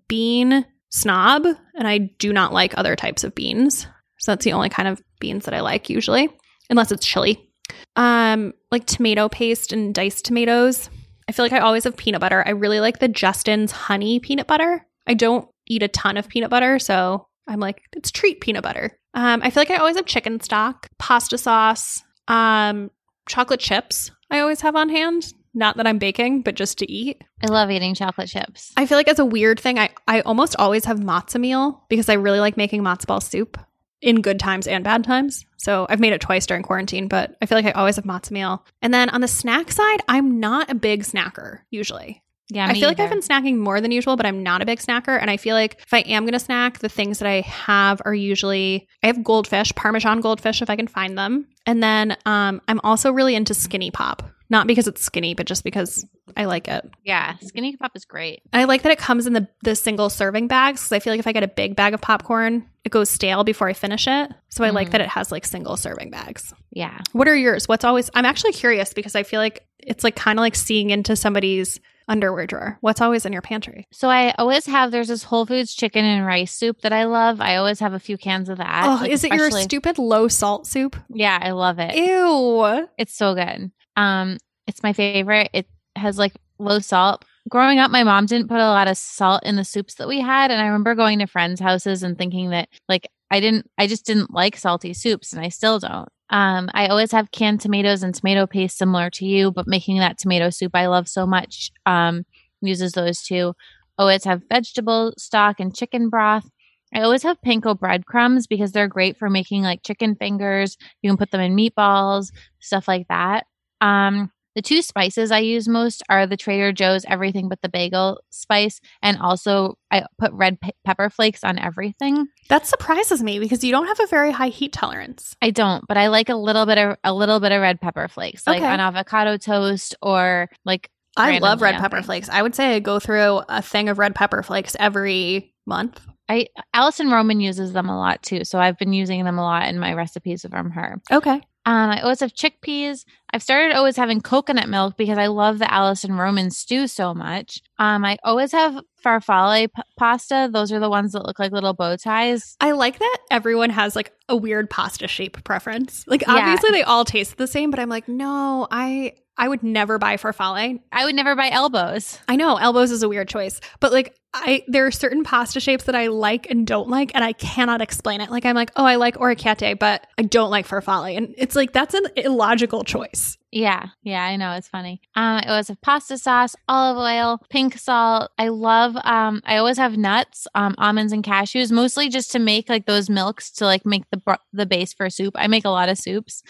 bean snob and I do not like other types of beans. So that's the only kind of beans that I like usually, unless it's chili. Um, like tomato paste and diced tomatoes. I feel like I always have peanut butter. I really like the Justin's honey peanut butter. I don't eat a ton of peanut butter, so I'm like, it's treat peanut butter. Um, I feel like I always have chicken stock, pasta sauce, um, chocolate chips. I always have on hand. Not that I'm baking, but just to eat. I love eating chocolate chips. I feel like as a weird thing, I, I almost always have matzo meal because I really like making matzo ball soup in good times and bad times. So I've made it twice during quarantine, but I feel like I always have matzo meal. And then on the snack side, I'm not a big snacker usually. Yeah, I feel like I've been snacking more than usual, but I'm not a big snacker. And I feel like if I am going to snack, the things that I have are usually I have goldfish, Parmesan goldfish if I can find them. And then um, I'm also really into skinny pop. Not because it's skinny, but just because I like it. Yeah, skinny pop is great. I like that it comes in the the single serving bags because I feel like if I get a big bag of popcorn, it goes stale before I finish it. So I like Mm. that it has like single serving bags. Yeah. What are yours? What's always? I'm actually curious because I feel like it's like kind of like seeing into somebody's underwear drawer. What's always in your pantry? So I always have there's this Whole Foods chicken and rice soup that I love. I always have a few cans of that. oh, like, is it your stupid low salt soup? Yeah, I love it. Ew. It's so good. Um, it's my favorite. It has like low salt. Growing up, my mom didn't put a lot of salt in the soups that we had, and I remember going to friends' houses and thinking that like I didn't, I just didn't like salty soups, and I still don't. Um, I always have canned tomatoes and tomato paste similar to you, but making that tomato soup I love so much um, uses those two. Always have vegetable stock and chicken broth. I always have panko breadcrumbs because they're great for making like chicken fingers. You can put them in meatballs, stuff like that. Um, the two spices I use most are the Trader Joe's everything but the bagel spice, and also I put red pe- pepper flakes on everything. That surprises me because you don't have a very high heat tolerance. I don't, but I like a little bit of a little bit of red pepper flakes, like Okay. on avocado toast or like I love red pepper things. flakes. I would say I go through a thing of red pepper flakes every month. I Alison Roman uses them a lot too, so I've been using them a lot in my recipes from her. Okay. Um, I always have chickpeas. I've started always having coconut milk because I love the Alison Roman stew so much. Um, I always have farfalle p- pasta. Those are the ones that look like little bow ties. I like that everyone has like a weird pasta shape preference. Like Yeah. obviously they all taste the same, but I'm like, no, I I would never buy farfalle. I would never buy elbows. I know elbows is a weird choice, but like I there are certain pasta shapes that I like and don't like, and I cannot explain it. Like I'm like, oh, I like orecchiette, but I don't like farfalle, and it's like that's an illogical choice. Yeah, yeah, I know it's funny. Um, it was a pasta sauce, olive oil, pink salt. I love. Um, I always have nuts, um, almonds and cashews, mostly just to make like those milks to like make the the base for soup. I make a lot of soups,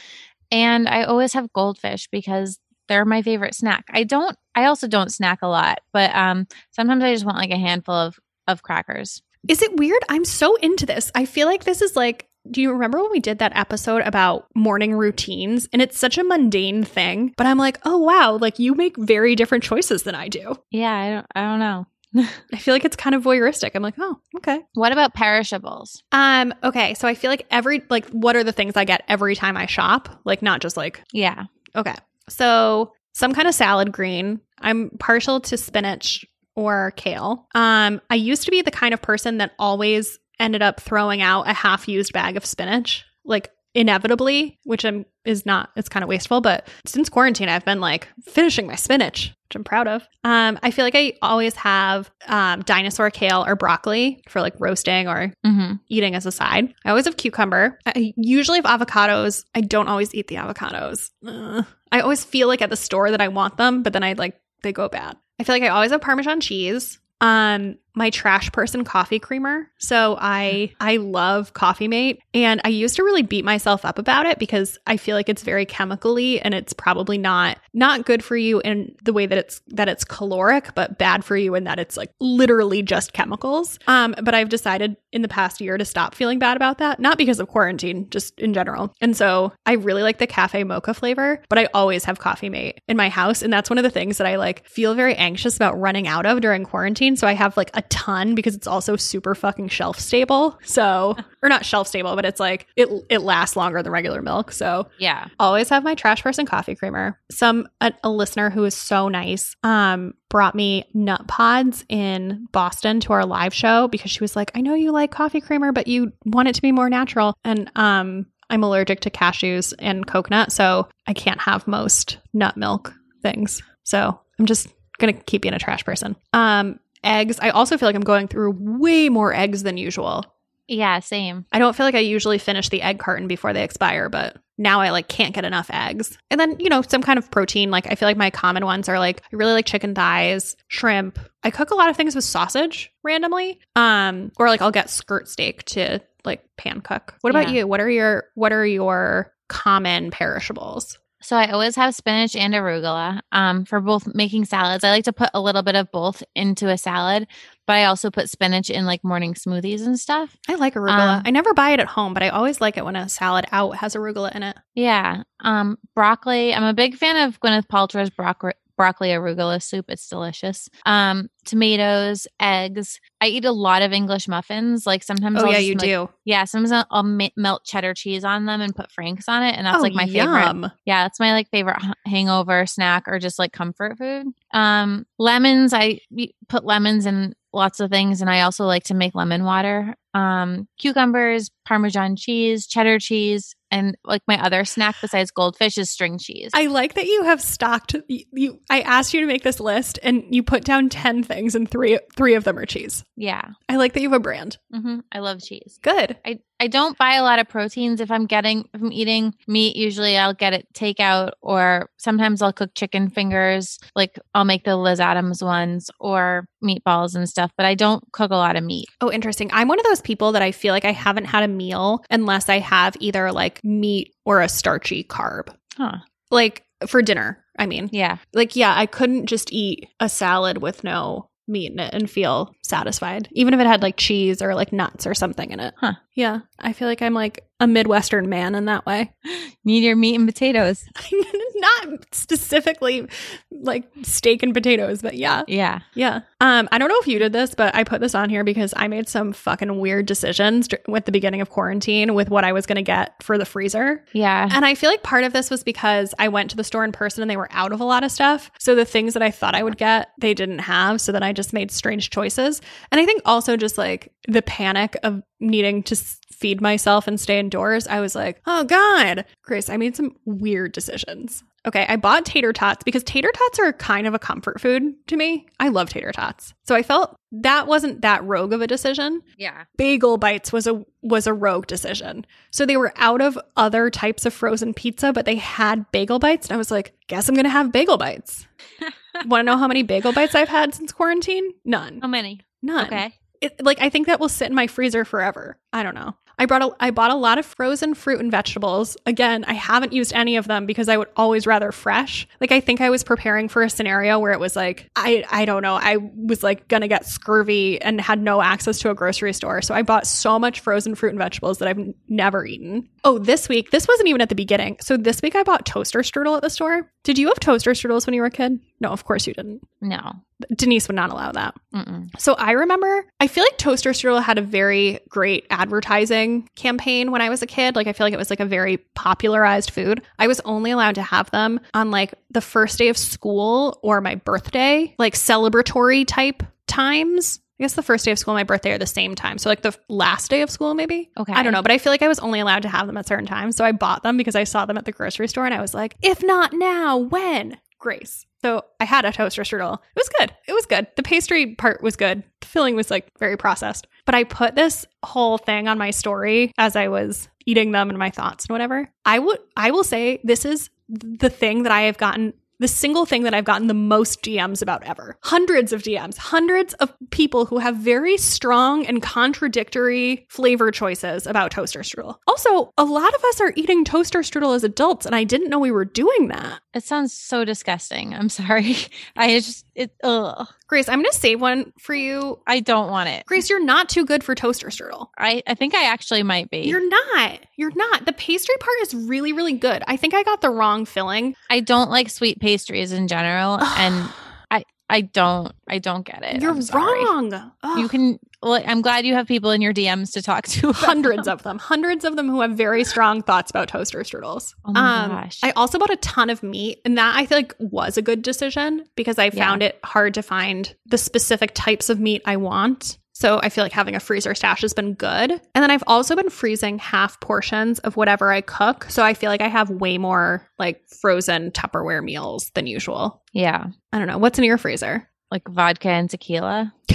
and I always have goldfish because they're my favorite snack. I don't. I also don't snack a lot, but um, sometimes I just want like a handful of of crackers. Is it weird? I'm so into this. I feel like this is like do you remember when we did that episode about morning routines? And it's such a mundane thing, but I'm like, oh wow, like you make very different choices than I do. Yeah, I don't. I don't know. I feel like it's kind of voyeuristic. I'm like, oh, okay. What about perishables? Um, okay. So I feel like every like what are the things I get every time I shop? Like not just like Yeah. okay. So some kind of salad green. I'm partial to spinach or kale. Um, I used to be the kind of person that always ended up throwing out a half used bag of spinach. Like inevitably, which I'm is not it's kind of wasteful, but since quarantine I've been like finishing my spinach, which I'm proud of. Um I feel like I always have um dinosaur kale or broccoli for like roasting or Mm-hmm. eating as a side. I always have cucumber. I usually have avocados. I don't always eat the avocados. Ugh. I always feel like at the store that I want them, but then I like they go bad. I feel like I always have parmesan cheese. Um my trash person coffee creamer. So I I love Coffee Mate and I used to really beat myself up about it because I feel like it's very chemically and it's probably not not good for you in the way that it's that it's caloric but bad for you in that it's like literally just chemicals. Um but I've decided in the past year to stop feeling bad about that, not because of quarantine, just in general. And so I really like the cafe mocha flavor, but I always have Coffee Mate in my house and that's one of the things that I like feel very anxious about running out of during quarantine. So I have like a ton because it's also super fucking shelf stable. So, or not shelf stable, but it's like it it lasts longer than regular milk. So, Yeah. always have my trash person coffee creamer. Some a, a listener who is so nice um brought me nut pods in Boston to our live show because she was like, "I know you like coffee creamer, but you want it to be more natural." And um I'm allergic to cashews and coconut, so I can't have most nut milk things. So, I'm just going to keep being a trash person. Um eggs, I also feel like I'm going through way more eggs than usual. Yeah. Same. I don't feel like I usually finish the egg carton before they expire, but now I like can't get enough eggs. And then, you know, some kind of protein. Like I feel like my common ones are like I really like chicken thighs, shrimp. I cook a lot of things with sausage randomly. Um or like I'll get skirt steak to like pan cook. What about Yeah. you? What are your what are your common perishables? So I always have spinach and arugula um, for both making salads. I like to put a little bit of both into a salad, but I also put spinach in like morning smoothies and stuff. I like arugula. Um, I never buy it at home, but I always like it when a salad out has arugula in it. Yeah. Um, broccoli. I'm a big fan of Gwyneth Paltrow's broccoli broccoli arugula soup. It's delicious. Um, tomatoes, eggs. I eat a lot of English muffins. Like sometimes Oh I'll yeah, you like- do. Yeah, sometimes I'll, I'll ma- melt cheddar cheese on them and put Frank's on it, and that's Oh, like my favorite. Yeah, that's my like favorite hangover snack or just like comfort food. Um, lemons. I put lemons in lots of things, and I also like to make lemon water. Um, cucumbers, Parmesan cheese, cheddar cheese, and like my other snack besides goldfish is string cheese. I like that you have stocked you, you I asked you to make this list and you put down 10 things and 3 3 of them are cheese. yeah, I like that you have a brand. hmm I love cheese. Good. I, I don't buy a lot of proteins if I'm getting if I'm eating meat. Usually I'll get it takeout or sometimes I'll cook chicken fingers. Like I'll make the Liz Adams ones or meatballs and stuff. But I don't cook a lot of meat. Oh, interesting. I'm one of those people that I feel like I haven't had a meal unless I have either like meat or a starchy carb. Huh? Like for dinner, I mean. Yeah. Like yeah, I couldn't just eat a salad with no meat in it and feel satisfied, even if it had like cheese or like nuts or something in it. Huh. Yeah, I feel like I'm like a Midwestern man in that way. Need your meat and potatoes. Not specifically like steak and potatoes, but yeah. Yeah. Yeah. Um, I don't know if you did this, but I put this on here because I made some fucking weird decisions with the beginning of quarantine with what I was going to get for the freezer. Yeah. And I feel like part of this was because I went to the store in person and they were out of a lot of stuff. So the things that I thought I would get, they didn't have. So then I just made strange choices. And I think also just like the panic of needing to s- feed myself and stay indoors, I was like, oh God, Grace, I made some weird decisions. Okay, I bought tater tots because tater tots are kind of a comfort food to me. I love tater tots. So I felt that wasn't that rogue of a decision. Yeah. Bagel bites was a was a rogue decision. So they were out of other types of frozen pizza, but they had bagel bites and I was like, guess I'm going to have bagel bites. Want to know how many bagel bites I've had since quarantine? None. How many? None. Okay. It, like I think that will sit in my freezer forever. I don't know. I brought a, I bought a lot of frozen fruit and vegetables. Again, I haven't used any of them because I would always rather fresh. Like I think I was preparing for a scenario where it was like I I don't know, I was like going to get scurvy and had no access to a grocery store. So I bought so much frozen fruit and vegetables that I've never eaten. Oh, this week, this wasn't even at the beginning. So this week I bought toaster strudel at the store. Did you have toaster strudels when you were a kid? No, of course you didn't. No. Denise would not allow that. Mm-mm. So I remember, I feel like Toaster Strudel had a very great advertising campaign when I was a kid. Like, I feel like it was like a very popularized food. I was only allowed to have them on like the first day of school or my birthday, like celebratory type times. I guess the first day of school and my birthday are the same time. So, like the last day of school, maybe? Okay. I don't know, but I feel like I was only allowed to have them at certain times. So I bought them because I saw them at the grocery store and I was like, if not now, when? Grace. So I had a toaster strudel. It was good. It was good. The pastry part was good. The filling was like very processed. But I put this whole thing on my story as I was eating them and my thoughts and whatever. I would I will say this is the thing that I have gotten the single thing that I've gotten the most DMs about ever. Hundreds of DMs, hundreds of people who have very strong and contradictory flavor choices about toaster strudel. Also, a lot of us are eating toaster strudel as adults, and I didn't know we were doing that. It sounds so disgusting. I'm sorry. I just it ugh. Grace, I'm going to save one for you. I don't want it. Grace, you're not too good for toaster strudel. I, I think I actually might be. You're not. You're not. The pastry part is really, really good. I think I got the wrong filling. I don't like sweet pastries in general, and I I don't I don't get it. You're wrong. Ugh. You can. Well, I'm glad you have people in your DMs to talk to. hundreds them. of them, hundreds of them who have very strong thoughts about toaster strudels. Oh my um, gosh. I also bought a ton of meat, and that I feel like was a good decision because I Yeah. found it hard to find the specific types of meat I want. So I feel like having a freezer stash has been good. And then I've also been freezing half portions of whatever I cook. So I feel like I have way more like frozen Tupperware meals than usual. Yeah, I don't know. What's in your freezer? like vodka and tequila.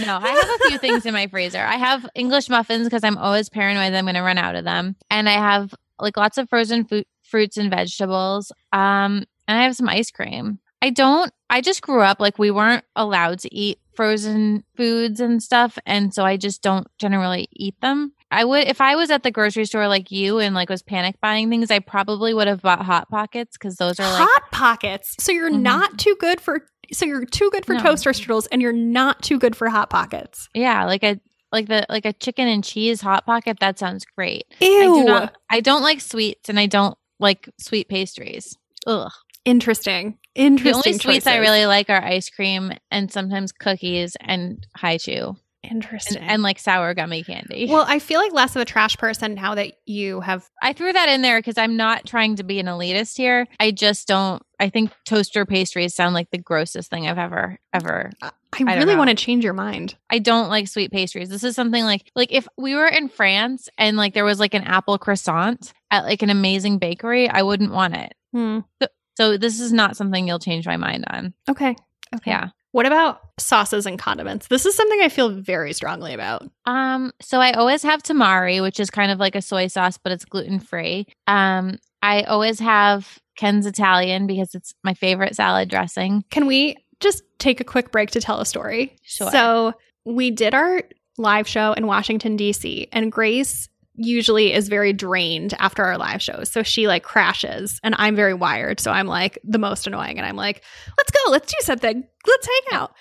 No, I have a few things in my freezer. I have English muffins because I'm always paranoid that I'm going to run out of them, and I have like lots of frozen fruits and vegetables. Um, and I have some ice cream. I don't. I just grew up like we weren't allowed to eat frozen foods and stuff, and so I just don't generally eat them. I would if I was at the grocery store like you and like was panic buying things. I probably would have bought hot pockets because those are like Hot pockets. So you're Mhm. not too good for so you're too good for No. toaster strudels and you're not too good for hot pockets. yeah, like a like the like a chicken and cheese hot pocket. That sounds great. Ew. I do not. I don't like sweets, and I don't like sweet pastries. Ugh. Interesting. The Interesting. only sweets I really like are ice cream and sometimes cookies and Hi-Chew interesting. and like sour gummy candy. well, I feel like less of a trash person now that you have. I threw that in there because I'm not trying to be an elitist here. I just don't. I think toaster pastries sound like the grossest thing I've ever ever. I, don't really know. want to change your mind. I don't like sweet pastries. This is something like like if we were in France and like there was like an apple croissant at like an amazing bakery, I wouldn't want it. Hmm. So this is not something you'll change my mind on. Okay. Okay. Yeah. What about sauces and condiments? This is something I feel very strongly about. Um, so I always have tamari, which is kind of like a soy sauce, but it's gluten free. Um, I always have Ken's Italian because it's my favorite salad dressing. Can we just take a quick break to tell a story? Sure. So we did our live show in Washington, D.C., and Grace usually is very drained after our live shows. So she like crashes, and I'm very wired. So I'm like the most annoying, and I'm like, let's go, let's do something, let's hang out.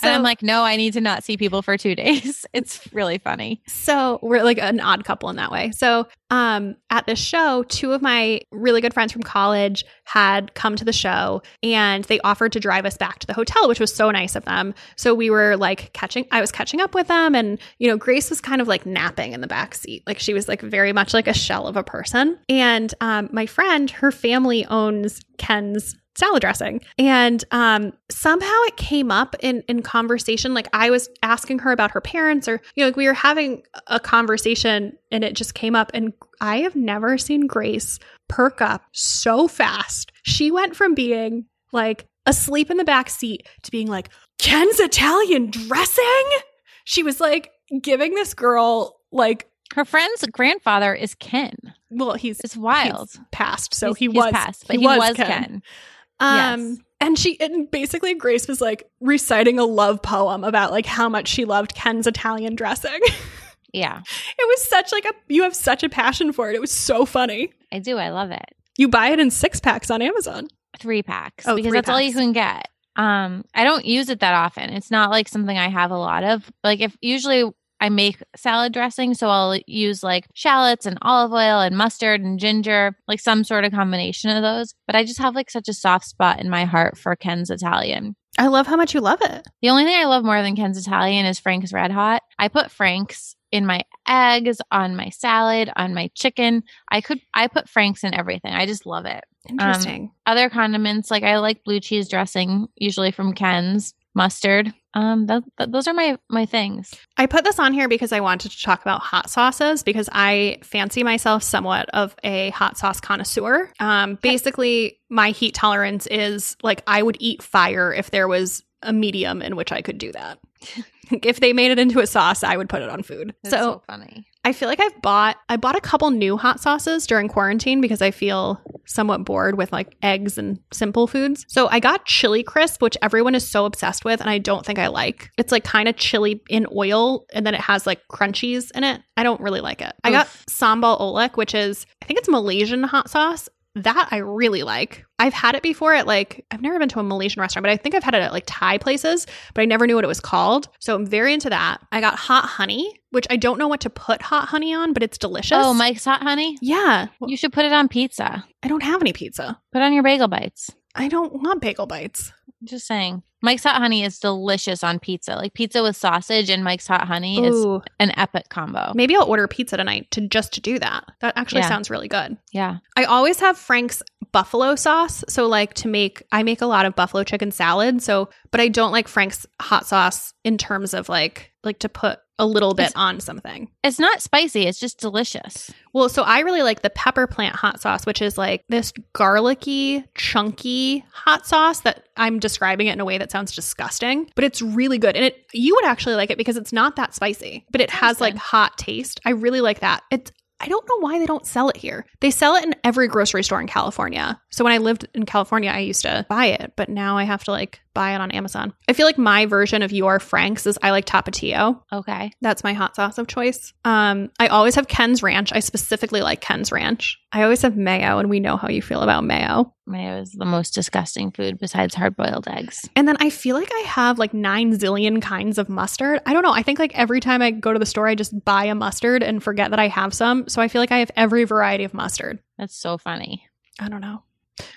So and I'm like, no, I need to not see people for two days. It's really funny. So we're like an odd couple in that way. So um at this show, two of my really good friends from college had come to the show and they offered to drive us back to the hotel, which was so nice of them. So we were like catching I was catching up with them and you know, Grace was kind of like napping in the back seat. Like she was like very much like a shell of a person. And um my friend, her family owns Ken's salad dressing. And um, somehow it came up in in conversation. Like I was asking her about her parents, or you know, like we were having a conversation, and it just came up. And I have never seen Grace perk up so fast. She went from being like asleep in the back seat to being like Ken's Italian dressing. She was like giving this girl like Her friend's grandfather is Ken. well, he's It's wild. he's passed, so He's- he was passed, but he, was, Ken. Ken. Um, Yes. and she and basically Grace was like reciting a love poem about like how much she loved Ken's Italian dressing. Yeah, it was such like a you have such a passion for it. It was so funny. I do. I love it. You buy it in six packs on Amazon. Three packs Oh, because that's all you can get. Um, I don't use it that often. It's not like something I have a lot of. Like if usually I make salad dressing, so I'll use like shallots and olive oil and mustard and ginger, like some sort of combination of those. But I just have like such a soft spot in my heart for Ken's Italian. I love how much you love it. The only thing I love more than Ken's Italian is Frank's Red Hot. I put Frank's in my eggs, on my salad, on my chicken. I could I put Frank's in everything. I just love it. Um, Interesting. Other condiments like I like blue cheese dressing, usually from Ken's, mustard. Um, th- th- those are my my things. I put this on here because I wanted to talk about hot sauces because I fancy myself somewhat of a hot sauce connoisseur. Um, basically, my heat tolerance is like I would eat fire if there was a medium in which I could do that. if they made it into a sauce, I would put it on food. That's so so funny. I feel like I've bought I bought a couple new hot sauces during quarantine because I feel somewhat bored with like eggs and simple foods. So I got chili crisp, which everyone is so obsessed with and I don't think I like. It's like kind of chili in oil and then it has like crunchies in it. I don't really like it. I got sambal oelek, which is I think it's Malaysian hot sauce. That I really like. I've had it before at like I've never been to a Malaysian restaurant, but I think I've had it at like Thai places, but I never knew what it was called. So I'm very into that. I got hot honey, which I don't know what to put hot honey on, but it's delicious. Oh, Mike's hot honey. Yeah. You should put it on pizza. I don't have any pizza. Put on your bagel bites. I don't want bagel bites. Just saying. Mike's hot honey is delicious on pizza. Like pizza with sausage and Mike's hot honey is an epic combo. Maybe I'll order pizza tonight to just to do that. That actually Yeah. sounds really good. Yeah. I always have Frank's buffalo sauce. So like to make I make a lot of buffalo chicken salad. So but I don't like Frank's hot sauce in terms of like like to put a little bit It's- on something. It's not spicy, it's just delicious. Well, so I really like the pepper plant hot sauce, which is like this garlicky, chunky hot sauce that I'm describing it in a way that sounds disgusting, but it's really good. And it you would actually like it because it's not that spicy, but it has like hot taste. I really like that. It's I don't know why they don't sell it here. They sell it in every grocery store in California. So when I lived in California, I used to buy it, but now I have to like buy it on Amazon. I feel like my version of your Frank's is I like Tapatio. Okay. That's my hot sauce of choice. Um, I always have Ken's Ranch. I specifically like Ken's Ranch. I always have mayo, and we know how you feel about mayo. Mayo is the most disgusting food besides hard boiled eggs. And then I feel like I have like nine zillion kinds of mustard. I don't know. I think like every time I go to the store, I just buy a mustard and forget that I have some. So I feel like I have every variety of mustard. That's so funny. I don't know.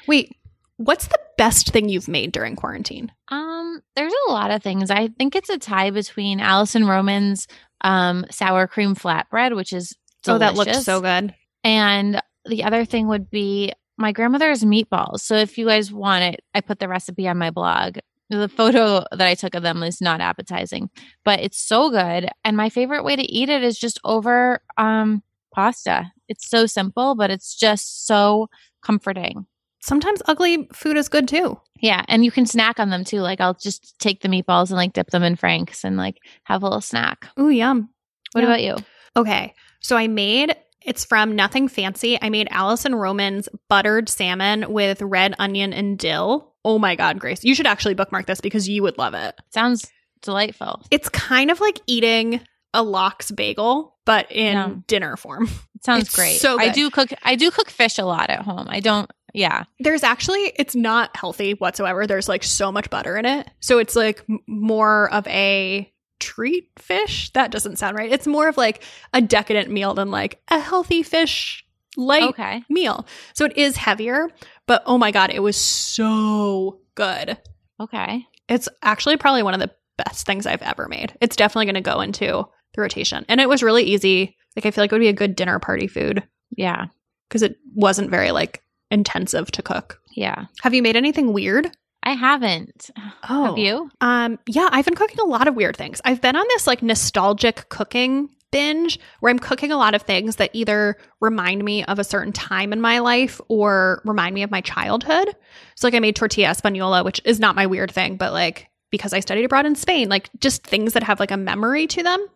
Wait, what's the best thing you've made during quarantine? Um, there's a lot of things. I think it's a tie between Alison Roman's um sour cream flatbread, which is Oh, that looked delicious, so good. And the other thing would be my grandmother's meatballs. So if you guys want it, I put the recipe on my blog. The photo that I took of them is not appetizing, but it's so good. And my favorite way to eat it is just over um pasta. It's so simple, but it's just so comforting. Sometimes ugly food is good too. Yeah, and you can snack on them too. Like I'll just take the meatballs and like dip them in Frank's and like have a little snack. Ooh, yum. What Yeah. about you? Okay. So I made it's from Nothing Fancy. I made Alison Roman's buttered salmon with red onion and dill. Oh my god, Grace. You should actually bookmark this because you would love it. Sounds delightful. It's kind of like eating a lox bagel but in Yum. dinner form. It sounds It's great. so I do cook I do cook fish a lot at home. I don't yeah. There's actually it's not healthy whatsoever. There's like so much butter in it. So it's like m- more of a treat fish. That doesn't sound right. It's more of like a decadent meal than like a healthy fish light Okay. meal. So it is heavier, but oh my God, it was so good. Okay. It's actually probably one of the best things I've ever made. It's definitely going to go into the rotation. And it was really easy. Like, I feel like it would be a good dinner party food Yeah. because it wasn't very like intensive to cook. Yeah. Have you made anything weird? I haven't. Oh. Have you? Um, yeah, I've been cooking a lot of weird things. I've been on this like nostalgic cooking binge where I'm cooking a lot of things that either remind me of a certain time in my life or remind me of my childhood. So like I made tortilla española, which is not my weird thing, but like because I studied abroad in Spain, like just things that have like a memory to them.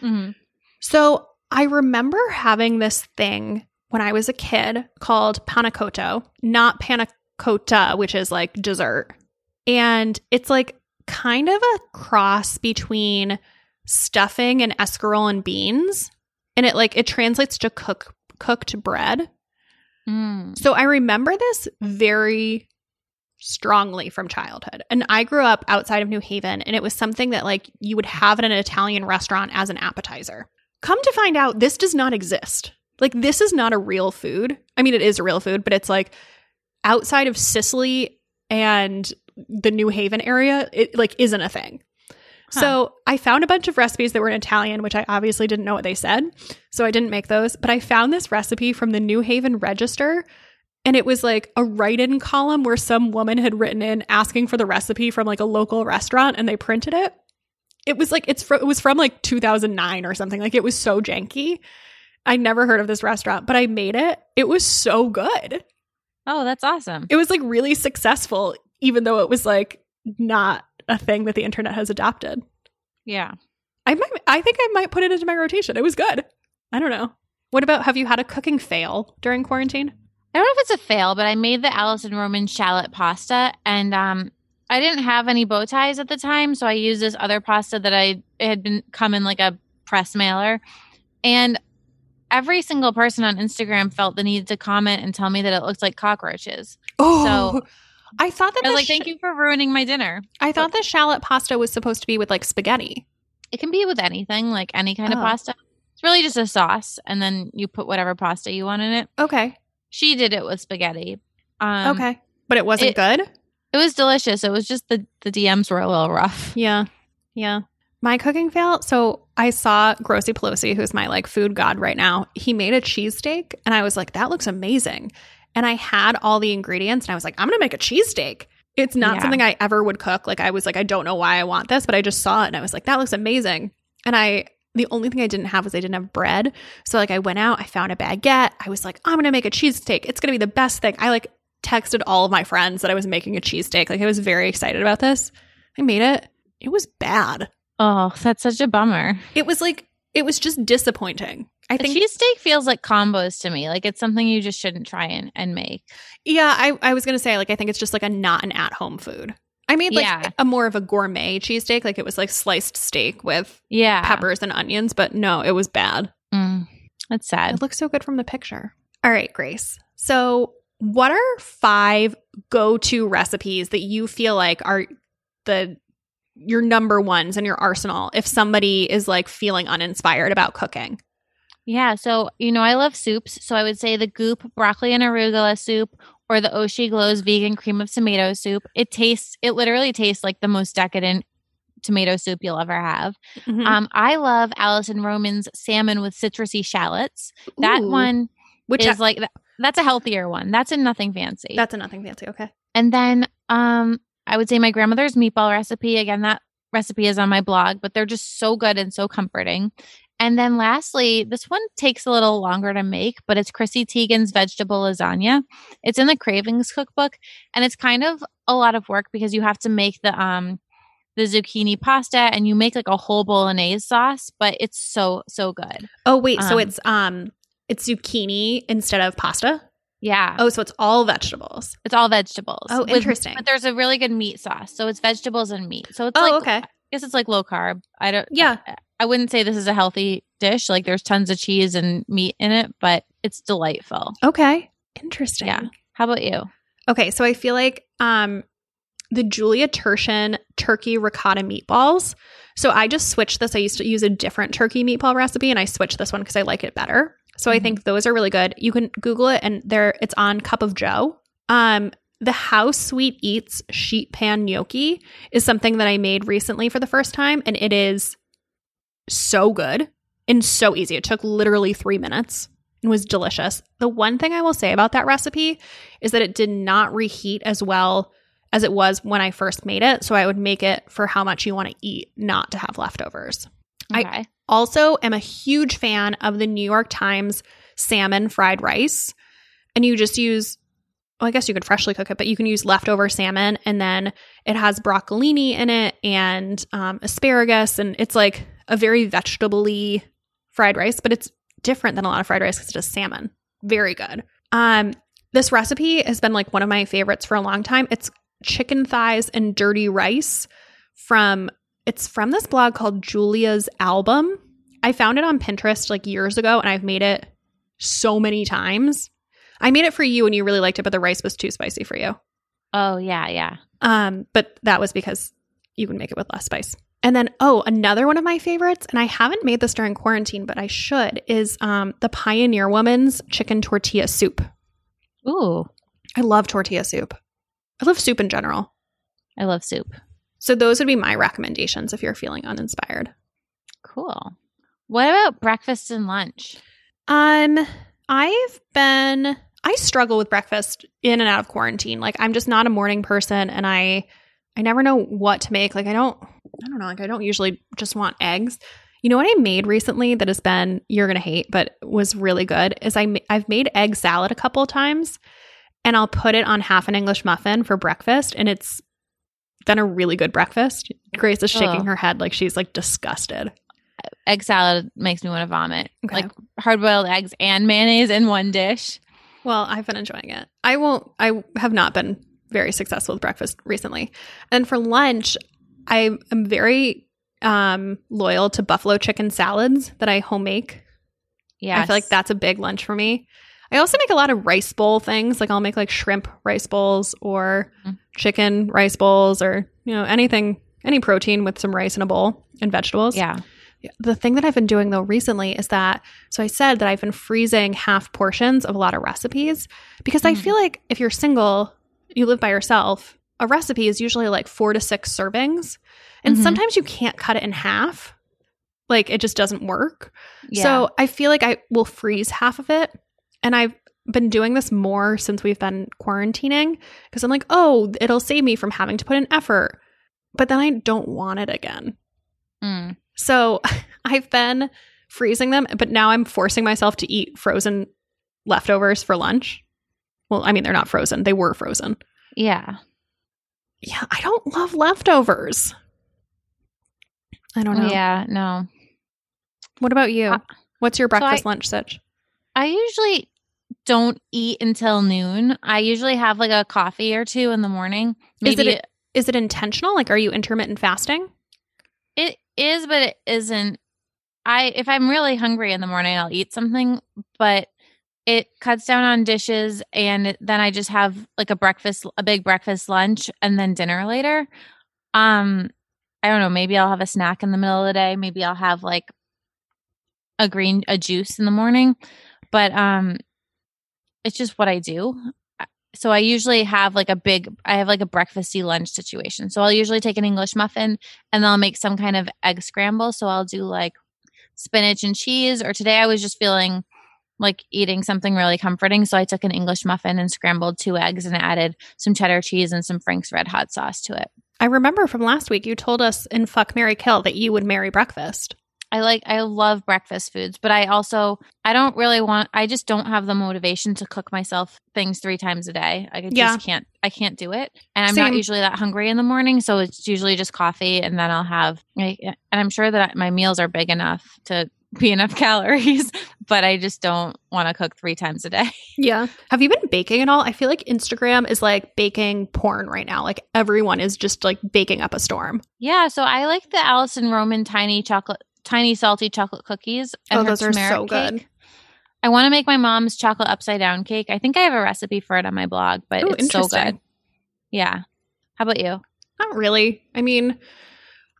Mm-hmm. So I remember having this thing when I was a kid called panacotto, not panna cotta, which is like dessert. And it's like kind of a cross between stuffing and escarole and beans. And it like it translates to cook cooked bread. Mm. So I remember this very strongly from childhood. And I grew up outside of New Haven and it was something that like you would have in an Italian restaurant as an appetizer. Come to find out this does not exist. Like this is not a real food. I mean it is a real food, but it's like outside of Sicily and the New Haven area, it like isn't a thing. Huh. So I found a bunch of recipes that were in Italian, which I obviously didn't know what they said. So I didn't make those. But I found this recipe from the New Haven Register. And it was like a write in column where some woman had written in asking for the recipe from like a local restaurant and they printed it. It was like, it's fr- it was from like 2009 or something. Like it was so janky. I never heard of this restaurant, but I made it. It was so good. Oh, that's awesome. It was like really successful, even though it was like not a thing that the internet has adopted. Yeah. I might, I think I might put it into my rotation. It was good. I don't know. What about have you had a cooking fail during quarantine? I don't know if it's a fail, but I made the Alice Alison Roman shallot pasta and um I didn't have any bow ties at the time, so I used this other pasta that I it had been come in like a press mailer. And every single person on Instagram felt the need to comment and tell me that it looks like cockroaches. Oh, I thought that I was like, sh- thank you for ruining my dinner. I thought the shallot pasta was supposed to be with like spaghetti. It can be with anything, like any kind Oh. of pasta. It's really just a sauce, and then you put whatever pasta you want in it. Okay. She did it with spaghetti. Um, okay. But it wasn't it- good? It was delicious. It was just the the DMs were a little rough. Yeah. Yeah. My cooking fail. So I saw Grossy Pelosi, who's my like food god right now. He made a cheesesteak and I was like, that looks amazing. And I had all the ingredients and I was like, I'm going to make a cheesesteak. It's not Yeah. something I ever would cook. Like I was like, I don't know why I want this, but I just saw it and I was like, that looks amazing. And I, the only thing I didn't have was I didn't have bread. So like I went out, I found a baguette. I was like, I'm going to make a cheesesteak. It's going to be the best thing. I like texted all of my friends that I was making a cheesesteak. Like I was very excited about this. I made it. It was bad. Oh, that's such a bummer. It was like it was just disappointing. I think cheesesteak feels like combos to me. Like it's something you just shouldn't try and, and make. yeah, I, I was gonna say like I think it's just like a not an at home food. I made like Yeah. a more of a gourmet cheesesteak, like it was like sliced steak with Yeah. peppers and onions, but no, it was bad. Mm, that's sad. It looks so good from the picture. All right, Grace. So what are five go-to recipes that you feel like are the your number ones in your arsenal if somebody is like feeling uninspired about cooking? Yeah. So, you know, I love soups. So I would say the Goop broccoli and arugula soup or the Oshi Glows vegan cream of tomato soup. It tastes, it literally tastes like the most decadent tomato soup you'll ever have. Mhm. Um, I love Alison Roman's salmon with citrusy shallots. That Ooh. one which is like, that's a healthier one. That's a nothing fancy. That's a nothing fancy. Okay. And then um I would say my grandmother's meatball recipe. Again, that recipe is on my blog, but they're just so good and so comforting. And then lastly, this one takes a little longer to make, but it's Chrissy Teigen's vegetable lasagna. It's in the Cravings cookbook, and it's kind of a lot of work because you have to make the um the zucchini pasta and you make like a whole bolognese sauce, but it's so so good. Oh wait, so Um, it's um it's zucchini instead of pasta. Yeah. Oh, so it's all vegetables. It's all vegetables. Oh, with- interesting. But there's a really good meat sauce. So it's vegetables and meat. So it's Oh, like okay. I guess it's like low carb. I don't Yeah. I, I wouldn't say this is a healthy dish. Like there's tons of cheese and meat in it, but it's delightful. Okay. Interesting. Yeah. How about you? Okay, so I feel like um the Julia Turshen turkey ricotta meatballs. So I just switched this. I used to use a different turkey meatball recipe and I switched this one because I like it better. So I Mhm. think those are really good. You can Google it and there it's on Cup of Joe. Um the How Sweet Eats sheet pan gnocchi is something that I made recently for the first time and it is so good and so easy. It took literally 3 minutes. and was delicious. The one thing I will say about that recipe is that it did not reheat as well as it was when I first made it. So I would make it for how much you want to eat, not to have leftovers. Okay. I also am a huge fan of the New York Times salmon fried rice. And you just use, well, I guess you could freshly cook it, but you can use leftover salmon. And then it has broccolini in it and um, asparagus. And it's like a very vegetable fried rice, but it's different than a lot of fried rice because it's just salmon. Very good. Um, this recipe has been like one of my favorites for a long time. It's chicken thighs and dirty rice from it's from this blog called Julia's Album. I found it on Pinterest like years ago and I've made it so many times. I made it for you and you really liked it, but the rice was too spicy for you. Oh yeah, yeah. Um, but that was because you can make it with less spice. And then, oh, another one of my favorites, and I haven't made this during quarantine, but I should, is um, the Pioneer Woman's chicken tortilla soup. Ooh, I love tortilla soup. I love soup in general. I love soup. So those would be my recommendations if you're feeling uninspired. Cool. What about breakfast and lunch? Um, I've been I struggle with breakfast in and out of quarantine. Like I'm just not a morning person and I I never know what to make. Like I don't I don't know, like I don't usually just want eggs. You know what I made recently that has been you're going to hate but was really good is I I've made egg salad a couple of times and I'll put it on half an English muffin for breakfast and it's been a really good breakfast. Grace is shaking her head like she's like disgusted. Egg salad makes me want to vomit. Okay. Like hard boiled eggs and mayonnaise in one dish. Well, I've been enjoying it. I won't, I have not been very successful with breakfast recently. And for lunch, I am very um, loyal to buffalo chicken salads that I home make. Yeah. I feel like that's a big lunch for me. I also make a lot of rice bowl things. Like I'll make like shrimp rice bowls or Mm. chicken rice bowls or, you know, anything, any protein with some rice in a bowl and vegetables. Yeah. The thing that I've been doing though recently is that so I said that I've been freezing half portions of a lot of recipes because I Mhm. feel like if you're single, you live by yourself, a recipe is usually like 4 to 6 servings. And Mhm. sometimes you can't cut it in half. Like it just doesn't work. Yeah. So I feel like I will freeze half of it. And I've been doing this more since we've been quarantining because I'm like, oh, it'll save me from having to put in effort. But then I don't want it again. Mm. So I've been freezing them, but now I'm forcing myself to eat frozen leftovers for lunch. Well, I mean, they're not frozen, they were frozen. Yeah. Yeah, I don't love leftovers. I don't know. Yeah. No. What about you? Uh, What's your I- breakfast lunch sitch? I usually don't eat until noon. I usually have like a coffee or two in the morning. Is it Is it intentional? Like, are you intermittent fasting? It is, but it isn't. I if I'm really hungry in the morning, I'll eat something, but it cuts down on dishes, and then I just have like a breakfast, a big breakfast lunch, and then dinner later. Um, I don't know. Maybe I'll have a snack in the middle of the day. Maybe I'll have like a green a juice in the morning, but um, it's just what I do. So I usually have like a big, I have like a breakfasty lunch situation. So I'll usually take an English muffin and I'll make some kind of egg scramble. So I'll do like spinach and cheese. Or today I was just feeling like eating something really comforting. So I took an English muffin and scrambled two eggs and added some cheddar cheese and some Frank's Red Hot sauce to it. I remember from last week you told us in Fuck Mary Kill that you would marry breakfast. I like I love breakfast foods, but I also I don't really want I just don't have the motivation to cook myself things 3 times a day. I just Yeah. can't I can't do it. And I'm not usually that hungry in the morning, so it's usually just coffee and then I'll have and I'm sure that my meals are big enough to be enough calories, but I just don't want to cook 3 times a day. Yeah. Have you been baking at all? I feel like Instagram is like baking porn right now. Like everyone is just like baking up a storm. Yeah, so I like the Alison Roman tiny chocolate tiny salty chocolate cookies and Oh, her those are so good. cake. I want to make my mom's chocolate upside down cake. I think I have a recipe for it on my blog, but Ooh, it's so good. Yeah. How about you? Not really. I mean,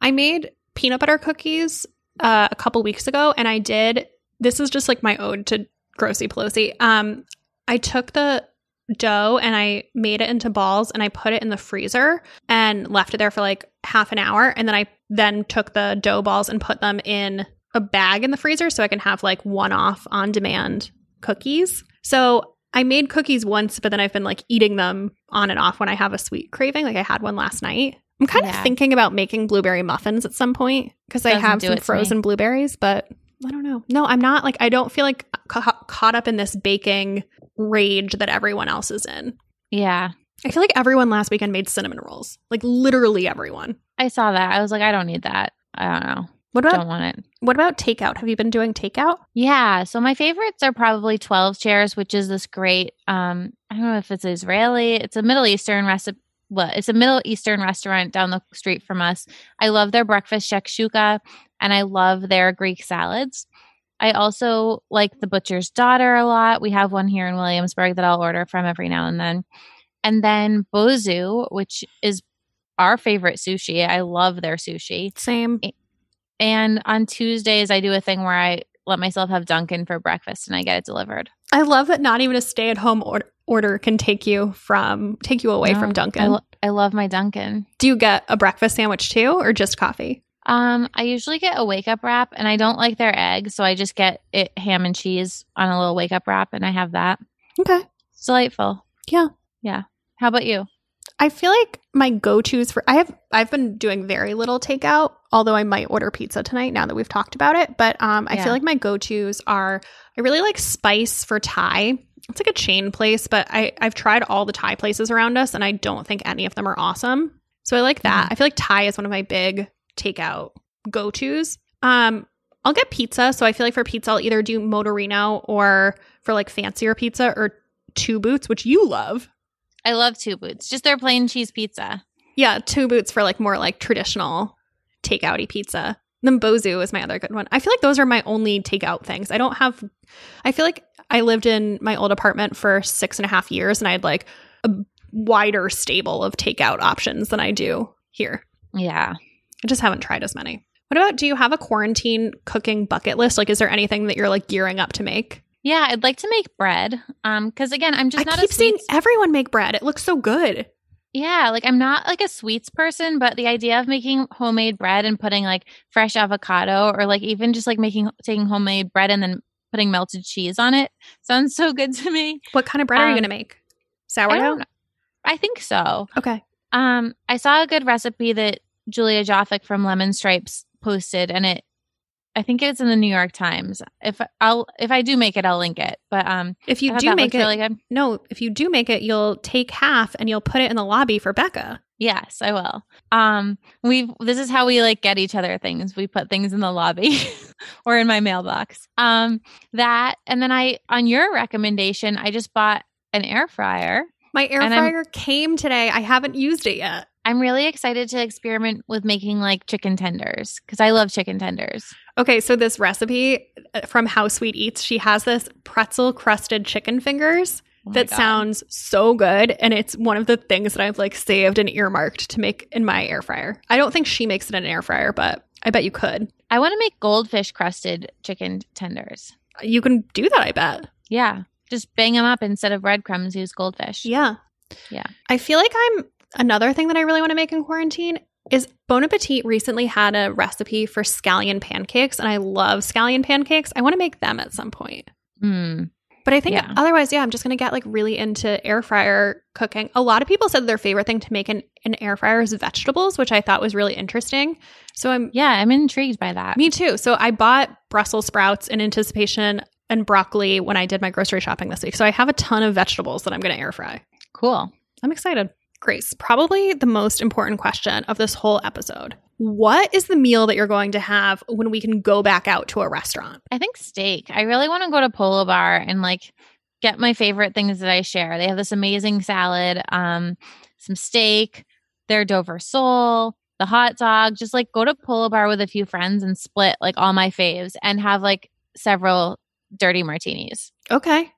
I made peanut butter cookies uh, a couple weeks ago, and I did. This is just like my ode to Grossy Pelosi. Um, I took the dough and I made it into balls and I put it in the freezer and left it there for like half an hour, and then I then took the dough balls and put them in a bag in the freezer so I can have like one off on demand cookies. So I made cookies once, but then I've been like eating them on and off when I have a sweet craving. Like I had one last night. I'm kind Yeah. of thinking about making blueberry muffins at some point because I have some it to me. frozen blueberries, but I don't know. No, I'm not like, I don't feel like ca- caught up in this baking rage that everyone else is in. Yeah. I feel like everyone last weekend made cinnamon rolls. Like literally everyone. I saw that. I was like, I don't need that. I don't know. What about Don't want it. what about takeout? Have you been doing takeout? Yeah. So my favorites are probably 12 chairs, which is this great um I don't know if it's Israeli, it's a Middle Eastern recipe well, it's a Middle Eastern restaurant down the street from us. I love their breakfast shakshuka and I love their Greek salads. I also like the butcher's daughter a lot. We have one here in Williamsburg that I'll order from every now and then. And then Bozu, which is our favorite sushi. I love their sushi. Same. And on Tuesdays, I do a thing where I let myself have Dunkin' for breakfast and I get it delivered. I love that not even a stay-at-home order, order can take you from take you away No, from I, lo- I love my Dunkin'. Do you get a breakfast sandwich too, or just coffee? Um, I usually get a wake up wrap, and I don't like their eggs, so I just get it ham and cheese on a little wake up wrap, and I have that. Okay. It's delightful. Yeah. yeah. How about you? I feel like my go-tos for I have I've been doing very little takeout, although I might order pizza tonight now that we've talked about it. But um, I Yeah. feel like my go-tos are I really like Spice for Thai. It's like a chain place, but I I've tried all the Thai places around us, and I don't think any of them are awesome. So I like that. I feel like Thai is one of my big takeout go-tos. Um, I'll get pizza. So I feel like for pizza, I'll either do Motorino or for like fancier pizza or Two Boots, which you love. I love two boots, just their plain cheese pizza. Yeah, two boots for like more like traditional takeouty pizza. Then Bozu is my other good one. I feel like those are my only takeout things. I don't have. I feel like I lived in my old apartment for six and a half years, and I had like a wider stable of takeout options than I do here. Yeah. I just haven't tried as many. What about? Do you have a quarantine cooking bucket list? Like, is there anything that you're like gearing up to make? Yeah, I'd like to make bread. Um, because again, I'm just I not keep seeing everyone make bread. It looks so good. Yeah, like I'm not like a sweets person, but the idea of making homemade bread and putting like fresh avocado or like even just like making taking homemade bread and then putting melted cheese on it sounds so good to me. What kind of bread are you Um, going to make? Sourdough. don't I think so. Okay. Um, I saw a good recipe that Julia Joffick from Lemon Stripes posted, and it, I think it's in the New York Times. If I'll, if I do make it, I'll link it. But um, If you do make it, really good. no, if you do make it, you'll take half and you'll put it in the lobby for Becca. Yes, I will. Um, we this is how we like get each other things. We put things in the lobby or in my mailbox. Um, that and then I, on your recommendation, I just bought an air fryer. My air I'm- fryer came today. I haven't used it yet. I'm really excited to experiment with making like chicken tenders because I love chicken tenders. Okay, so this recipe uh, from How Sweet Eats, she has this pretzel crusted chicken fingers Oh that God. sounds so good. And it's one of the things that I've like saved and earmarked to make in my air fryer. I don't think she makes it in an air fryer, but I bet you could. I want to make goldfish crusted chicken tenders. You can do that, I bet. Yeah. Just bang them up instead of breadcrumbs, use goldfish. Yeah. Yeah. I feel like I'm another thing that I really want to make in quarantine is Bon Appetit recently had a recipe for scallion pancakes, and I love scallion pancakes. I want to make them at some point. Mm. But I think Yeah. otherwise, yeah, I'm just going to get like really into air fryer cooking. A lot of people said their favorite thing to make in an air fryer is vegetables, which I thought was really interesting. So I'm Yeah, I'm intrigued by that. me too. So I bought Brussels sprouts in anticipation and broccoli when I did my grocery shopping this week. So I have a ton of vegetables that I'm going to air fry. Cool. I'm excited. Grace, probably the most important question of this whole episode. What is the meal that you're going to have when we can go back out to a restaurant? I think steak. I really want to go to Polo Bar and like get my favorite things that I share. They have this amazing salad, um, some steak, their Dover sole, the hot dog. Just like go to Polo Bar with a few friends and split like all my faves and have like several dirty martinis. Okay.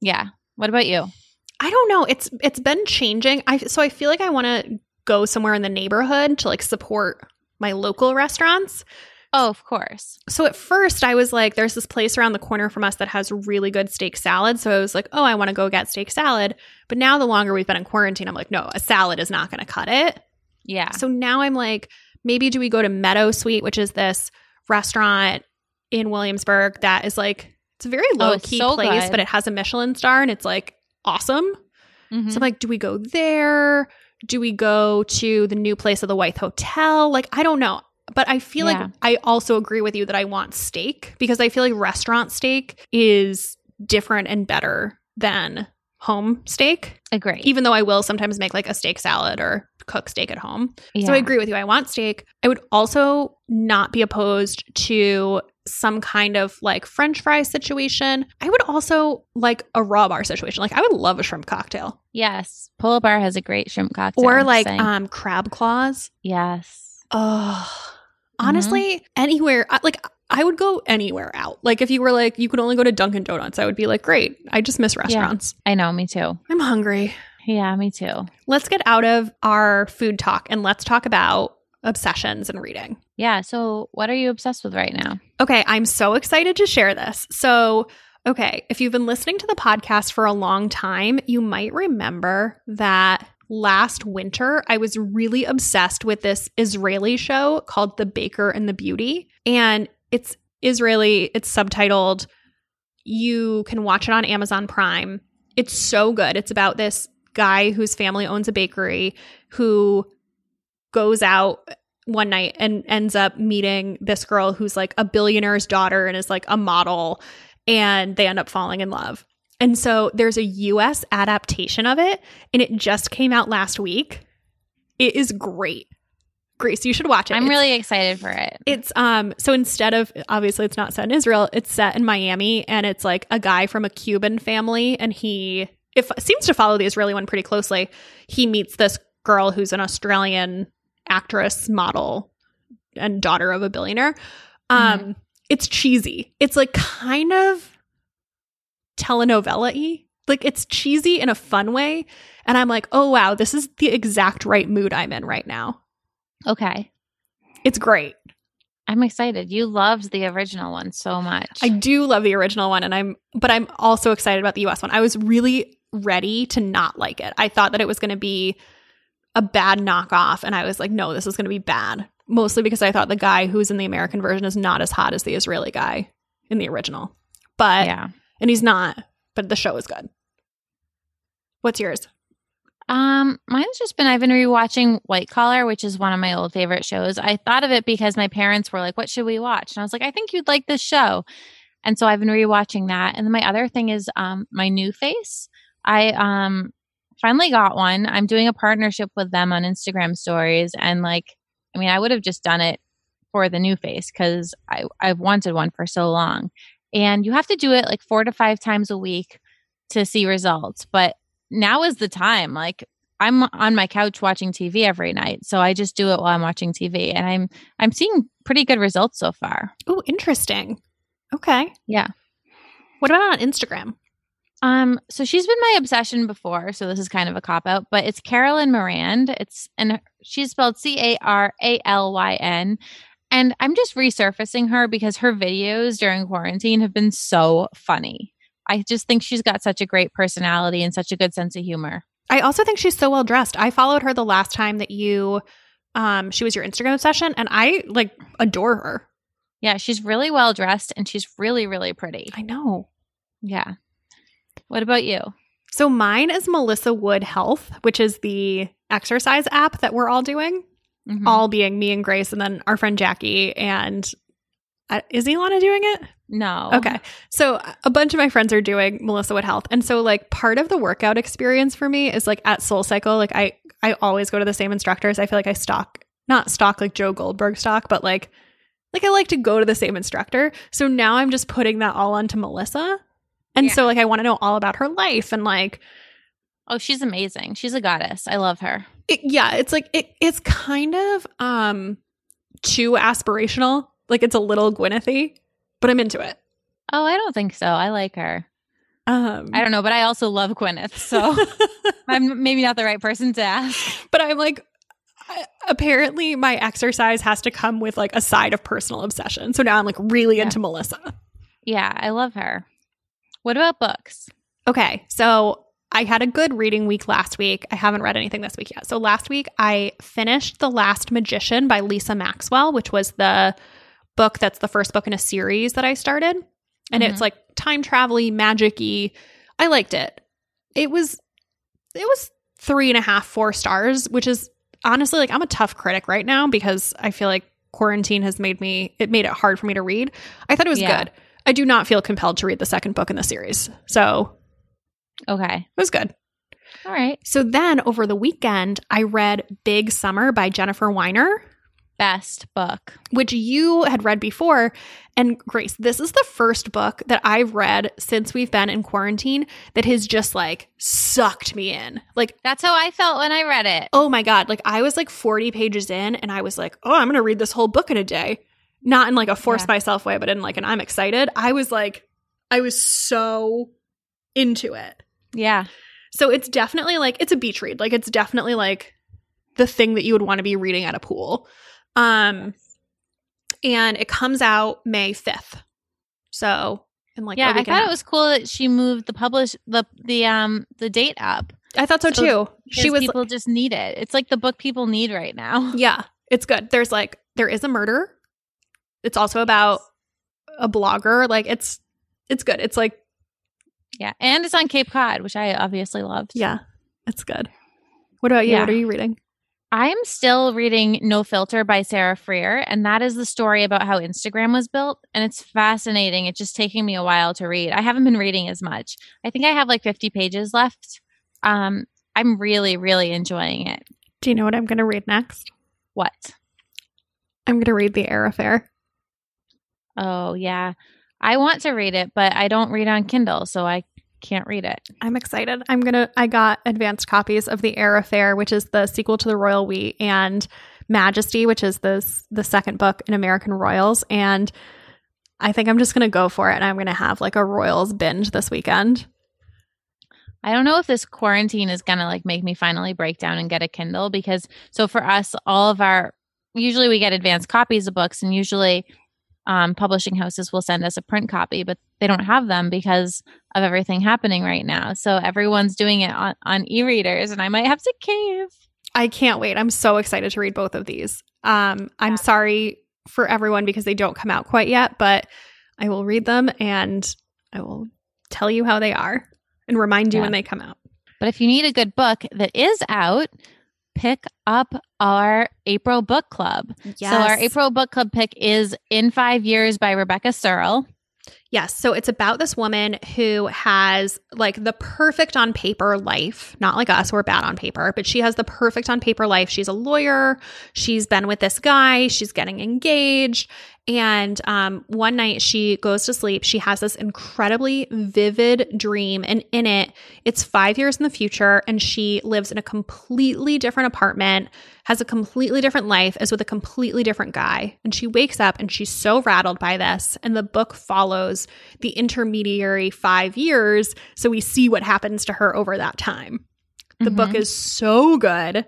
Yeah. What about you? I don't know. It's it's been changing. I so I feel like I want to go somewhere in the neighborhood to like support my local restaurants. Oh, of course. So at first I was like there's this place around the corner from us that has really good steak salad. So I was like, "Oh, I want to go get steak salad." But now the longer we've been in quarantine, I'm like, "No, a salad is not going to cut it." Yeah. So now I'm like, maybe do we go to Meadowsweet, which is this restaurant in Williamsburg that is like It's a very Oh, low it's key so place, good. but it has a Michelin star and it's like awesome. Mhm. So I'm like, do we go there? Do we go to the new place of the White Hotel? Like, I don't know. But I feel Yeah. like I also agree with you that I want steak because I feel like restaurant steak is different and better than home steak, Agree. even though I will sometimes make like a steak salad or cook steak at home. Yeah. So I agree with you. I want steak. I would also not be opposed to some kind of like french fry situation. I would also like a raw bar situation. Like I would love a shrimp cocktail Yes. Polo Bar has a great shrimp cocktail. or like um crab claws. yes. Oh, Mm-hmm. honestly, anywhere. Like I would go anywhere out. Like if you were like you could only go to Dunkin' Donuts, I would be like, great. I just miss restaurants. I know. Me too. I'm hungry. Yeah, me too. Let's get out of our food talk and let's talk about obsessions and reading. Yeah. So, what are you obsessed with right now? Okay, I'm so excited to share this. So, okay, if you've been listening to the podcast for a long time, you might remember that last winter I was really obsessed with this Israeli show called The Baker and the Beauty. And it's Israeli, it's subtitled. You can watch it on Amazon Prime. It's so good. It's about this guy whose family owns a bakery who goes out one night and ends up meeting this girl who's like a billionaire's daughter and is like a model and they end up falling in love. And so there's a US adaptation of it and it just came out last week. It is great. Grace, you should watch it. I'm It's- really excited for it. it's um so instead of obviously it's not set in Israel, it's set in Miami and it's like a guy from a Cuban family and he it f- seems to follow the Israeli one pretty closely. He meets this girl who's an Australian actress, model and daughter of a billionaire. Um it's cheesy. It's like kind of telenovela-y. Like it's cheesy in a fun way and I'm like, "Oh wow, this is the exact right mood I'm in right now." Okay. It's great. I'm excited. You loved the original one so much. I do love the original one and I'm but I'm also excited about the US one. I was really ready to not like it. I thought that it was going to be a bad knockoff and I was like no, this is going to be bad. Mostly because I thought the guy who's in the American version is not as hot as the Israeli guy in the original. But yeah. and he's not, but the show is good. What's yours? Um, mine's just been I've been rewatching White Collar, which is one of my old favorite shows. I thought of it because my parents were like, "What should we watch?" And I was like, "I think you'd like this show." And so I've been rewatching that. And then my other thing is um my NuFace. I um finally got one. I'm doing a partnership with them on Instagram stories and like I mean, I would have just done it for the NuFace I I've wanted one for so long. And you have to do it like 4 to 5 times a week to see results. But now is the time. Like I'm on my couch watching TV every night, so I just do it while I'm watching TV, and I'm I'm seeing pretty good results so far. Oh, interesting. Okay. Yeah. What about on Instagram? Um, so she's been my obsession before, so this is kind of a cop out, but it's Caralyn Mirand. It's and she's spelled C A R A L Y N. And I'm just resurfacing her because her videos during quarantine have been so funny. I just think she's got such a great personality and such a good sense of humor. I also think she's so well dressed. I followed her the last time that you um she was your Instagram session and I like adore her. Yeah, she's really well dressed and she's really, really pretty. I know. Yeah. What about you? So mine is Melissa Wood Health, which is the exercise app that we're all doing. Mhm. All being me and Grace and then our friend Jackie and uh, is Ilana doing it? no. Okay. So a bunch of my friends are doing Melissa Wood Health. And so like part of the workout experience for me is like at Soul Cycle, like I I always go to the same instructors. I feel like I stock not stock like Joe Goldberg stock, but like like I like to go to the same instructor. So now I'm just putting that all onto Melissa. And Yeah. so like I want to know all about her life and like Oh, she's amazing. She's a goddess. I love her. it, yeah, it's like it it's kind of um too aspirational. Like it's a little Gwynethy, but I'm into it. Oh, I don't think so. I like her. Um I don't know, but I also love Gwyneth. So I'm maybe not the right person to ask. but I'm like, I- apparently my exercise has to come with like a side of personal obsession. So now I'm like really Yeah. into Melissa. Yeah, I love her. What about books? Okay, so I had a good reading week last week. I haven't read anything this week yet. So last week I finished The Last Magician by Lisa Maxwell, which was the book that's the first book in a series that I started. and Mhm. it's like time travel magic y. I liked it. It was it was three and a half, four stars, which is honestly like I'm a tough critic right now because I feel like quarantine has made me it made it hard for me to read. I thought it was Yeah. good. I do not feel compelled to read the second book in the series. So Okay. it was good. All right. So then over the weekend, I read Big Summer by Jennifer Weiner, Best book. which you had read before. And Grace, this is the first book that I've read since we've been in quarantine that has just like sucked me in. Like, That's how I felt when I read it. oh my God, like I was like 40 pages in and I was like, oh, I'm going to read this whole book in a day. Not in like a force Yeah. myself way, but in like an I'm excited. I was like, I was so into it. Yeah. So it's definitely like it's a beach read. Like it's definitely like the thing that you would want to be reading at a pool. Um and it comes out May 5th. So in like yeah, I and thought it was cool that she moved the publish the the um the date up. I thought so, so too. She was people just need it. It's like the book people need right now. Yeah, it's good. There's like there is a murder. It's also about a blogger. Like it's it's good. It's like Yeah, and it's on Cape Cod, which I obviously loved. yeah, it's good. What about you? Yeah. What are you reading? I'm still reading No Filter by Sarah Frier, and that is the story about how Instagram was built. And it's fascinating. It's just taking me a while to read. I haven't been reading as much. I think I have like 50 pages left. Um, I'm really, really enjoying it. Do you know what I'm going to read next? What? I'm going to read The Heir Affair. Oh, yeah. I want to read it, but I don't read on Kindle, so I can't read it. I'm excited. I'm gonna. I got advanced copies of the Heir Affair, which is the sequel to the Royal We, and Majesty, which is this the second book in American Royals. And I think I'm just gonna go for it, and I'm gonna have like a Royals binge this weekend. I don't know if this quarantine is going to like make me finally break down and get a Kindle because so for us all of our usually we get advanced copies of books and usually um, publishing houses will send us a print copy but they don't have them because of everything happening right now. So everyone's doing it on, on e-readers and I might have to cave. I can't wait. I'm so excited to read both of these. Um, I'm Yeah. sorry for everyone because they don't come out quite yet, but I will read them and I will tell you how they are and remind you Yeah. when they come out. But if you need a good book that is out, pick up our April book club. So our April book club pick is In 5 Years by Rebecca Serle. Yes. So it's about this woman who has like the perfect on paper life. Not like us, we're bad on paper, but she has the perfect on paper life. She's a lawyer. She's been with this guy. She's getting engaged. And um, one night she goes to sleep. She has this incredibly vivid dream. And in it, it's five years in the future. And she lives in a completely different apartment, has a completely different life, is with a completely different guy. And she wakes up and she's so rattled by this. And the book follows the intermediary five years. So we see what happens to her over that time. The book Mhm. is so good.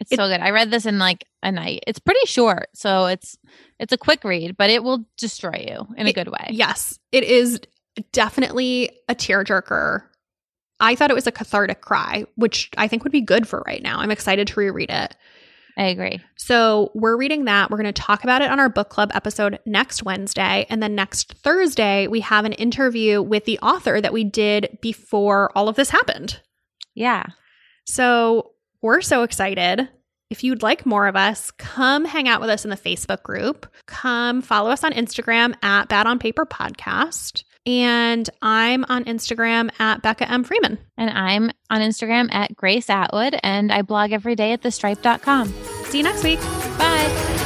It's It- so good. I read this in like a night. It's pretty short, so it's it's a quick read, but it will destroy you in a good way. Yes, it is definitely a tearjerker. I thought it was a cathartic cry, which I think would be good for right now. I'm excited to reread it. I agree. So we're reading that. We're going to talk about it on our book club episode next Wednesday. And then next Thursday, we have an interview with the author that we did before all of this happened. Yeah. So we're so excited. If you'd like more of us, come hang out with us in the Facebook group. Come follow us on Instagram at Bad on Paper Podcast. And I'm on Instagram at Becca M. Freeman. And I'm on Instagram at Grace Atwood and I blog every day at thestripe.com. See you next week. Bye.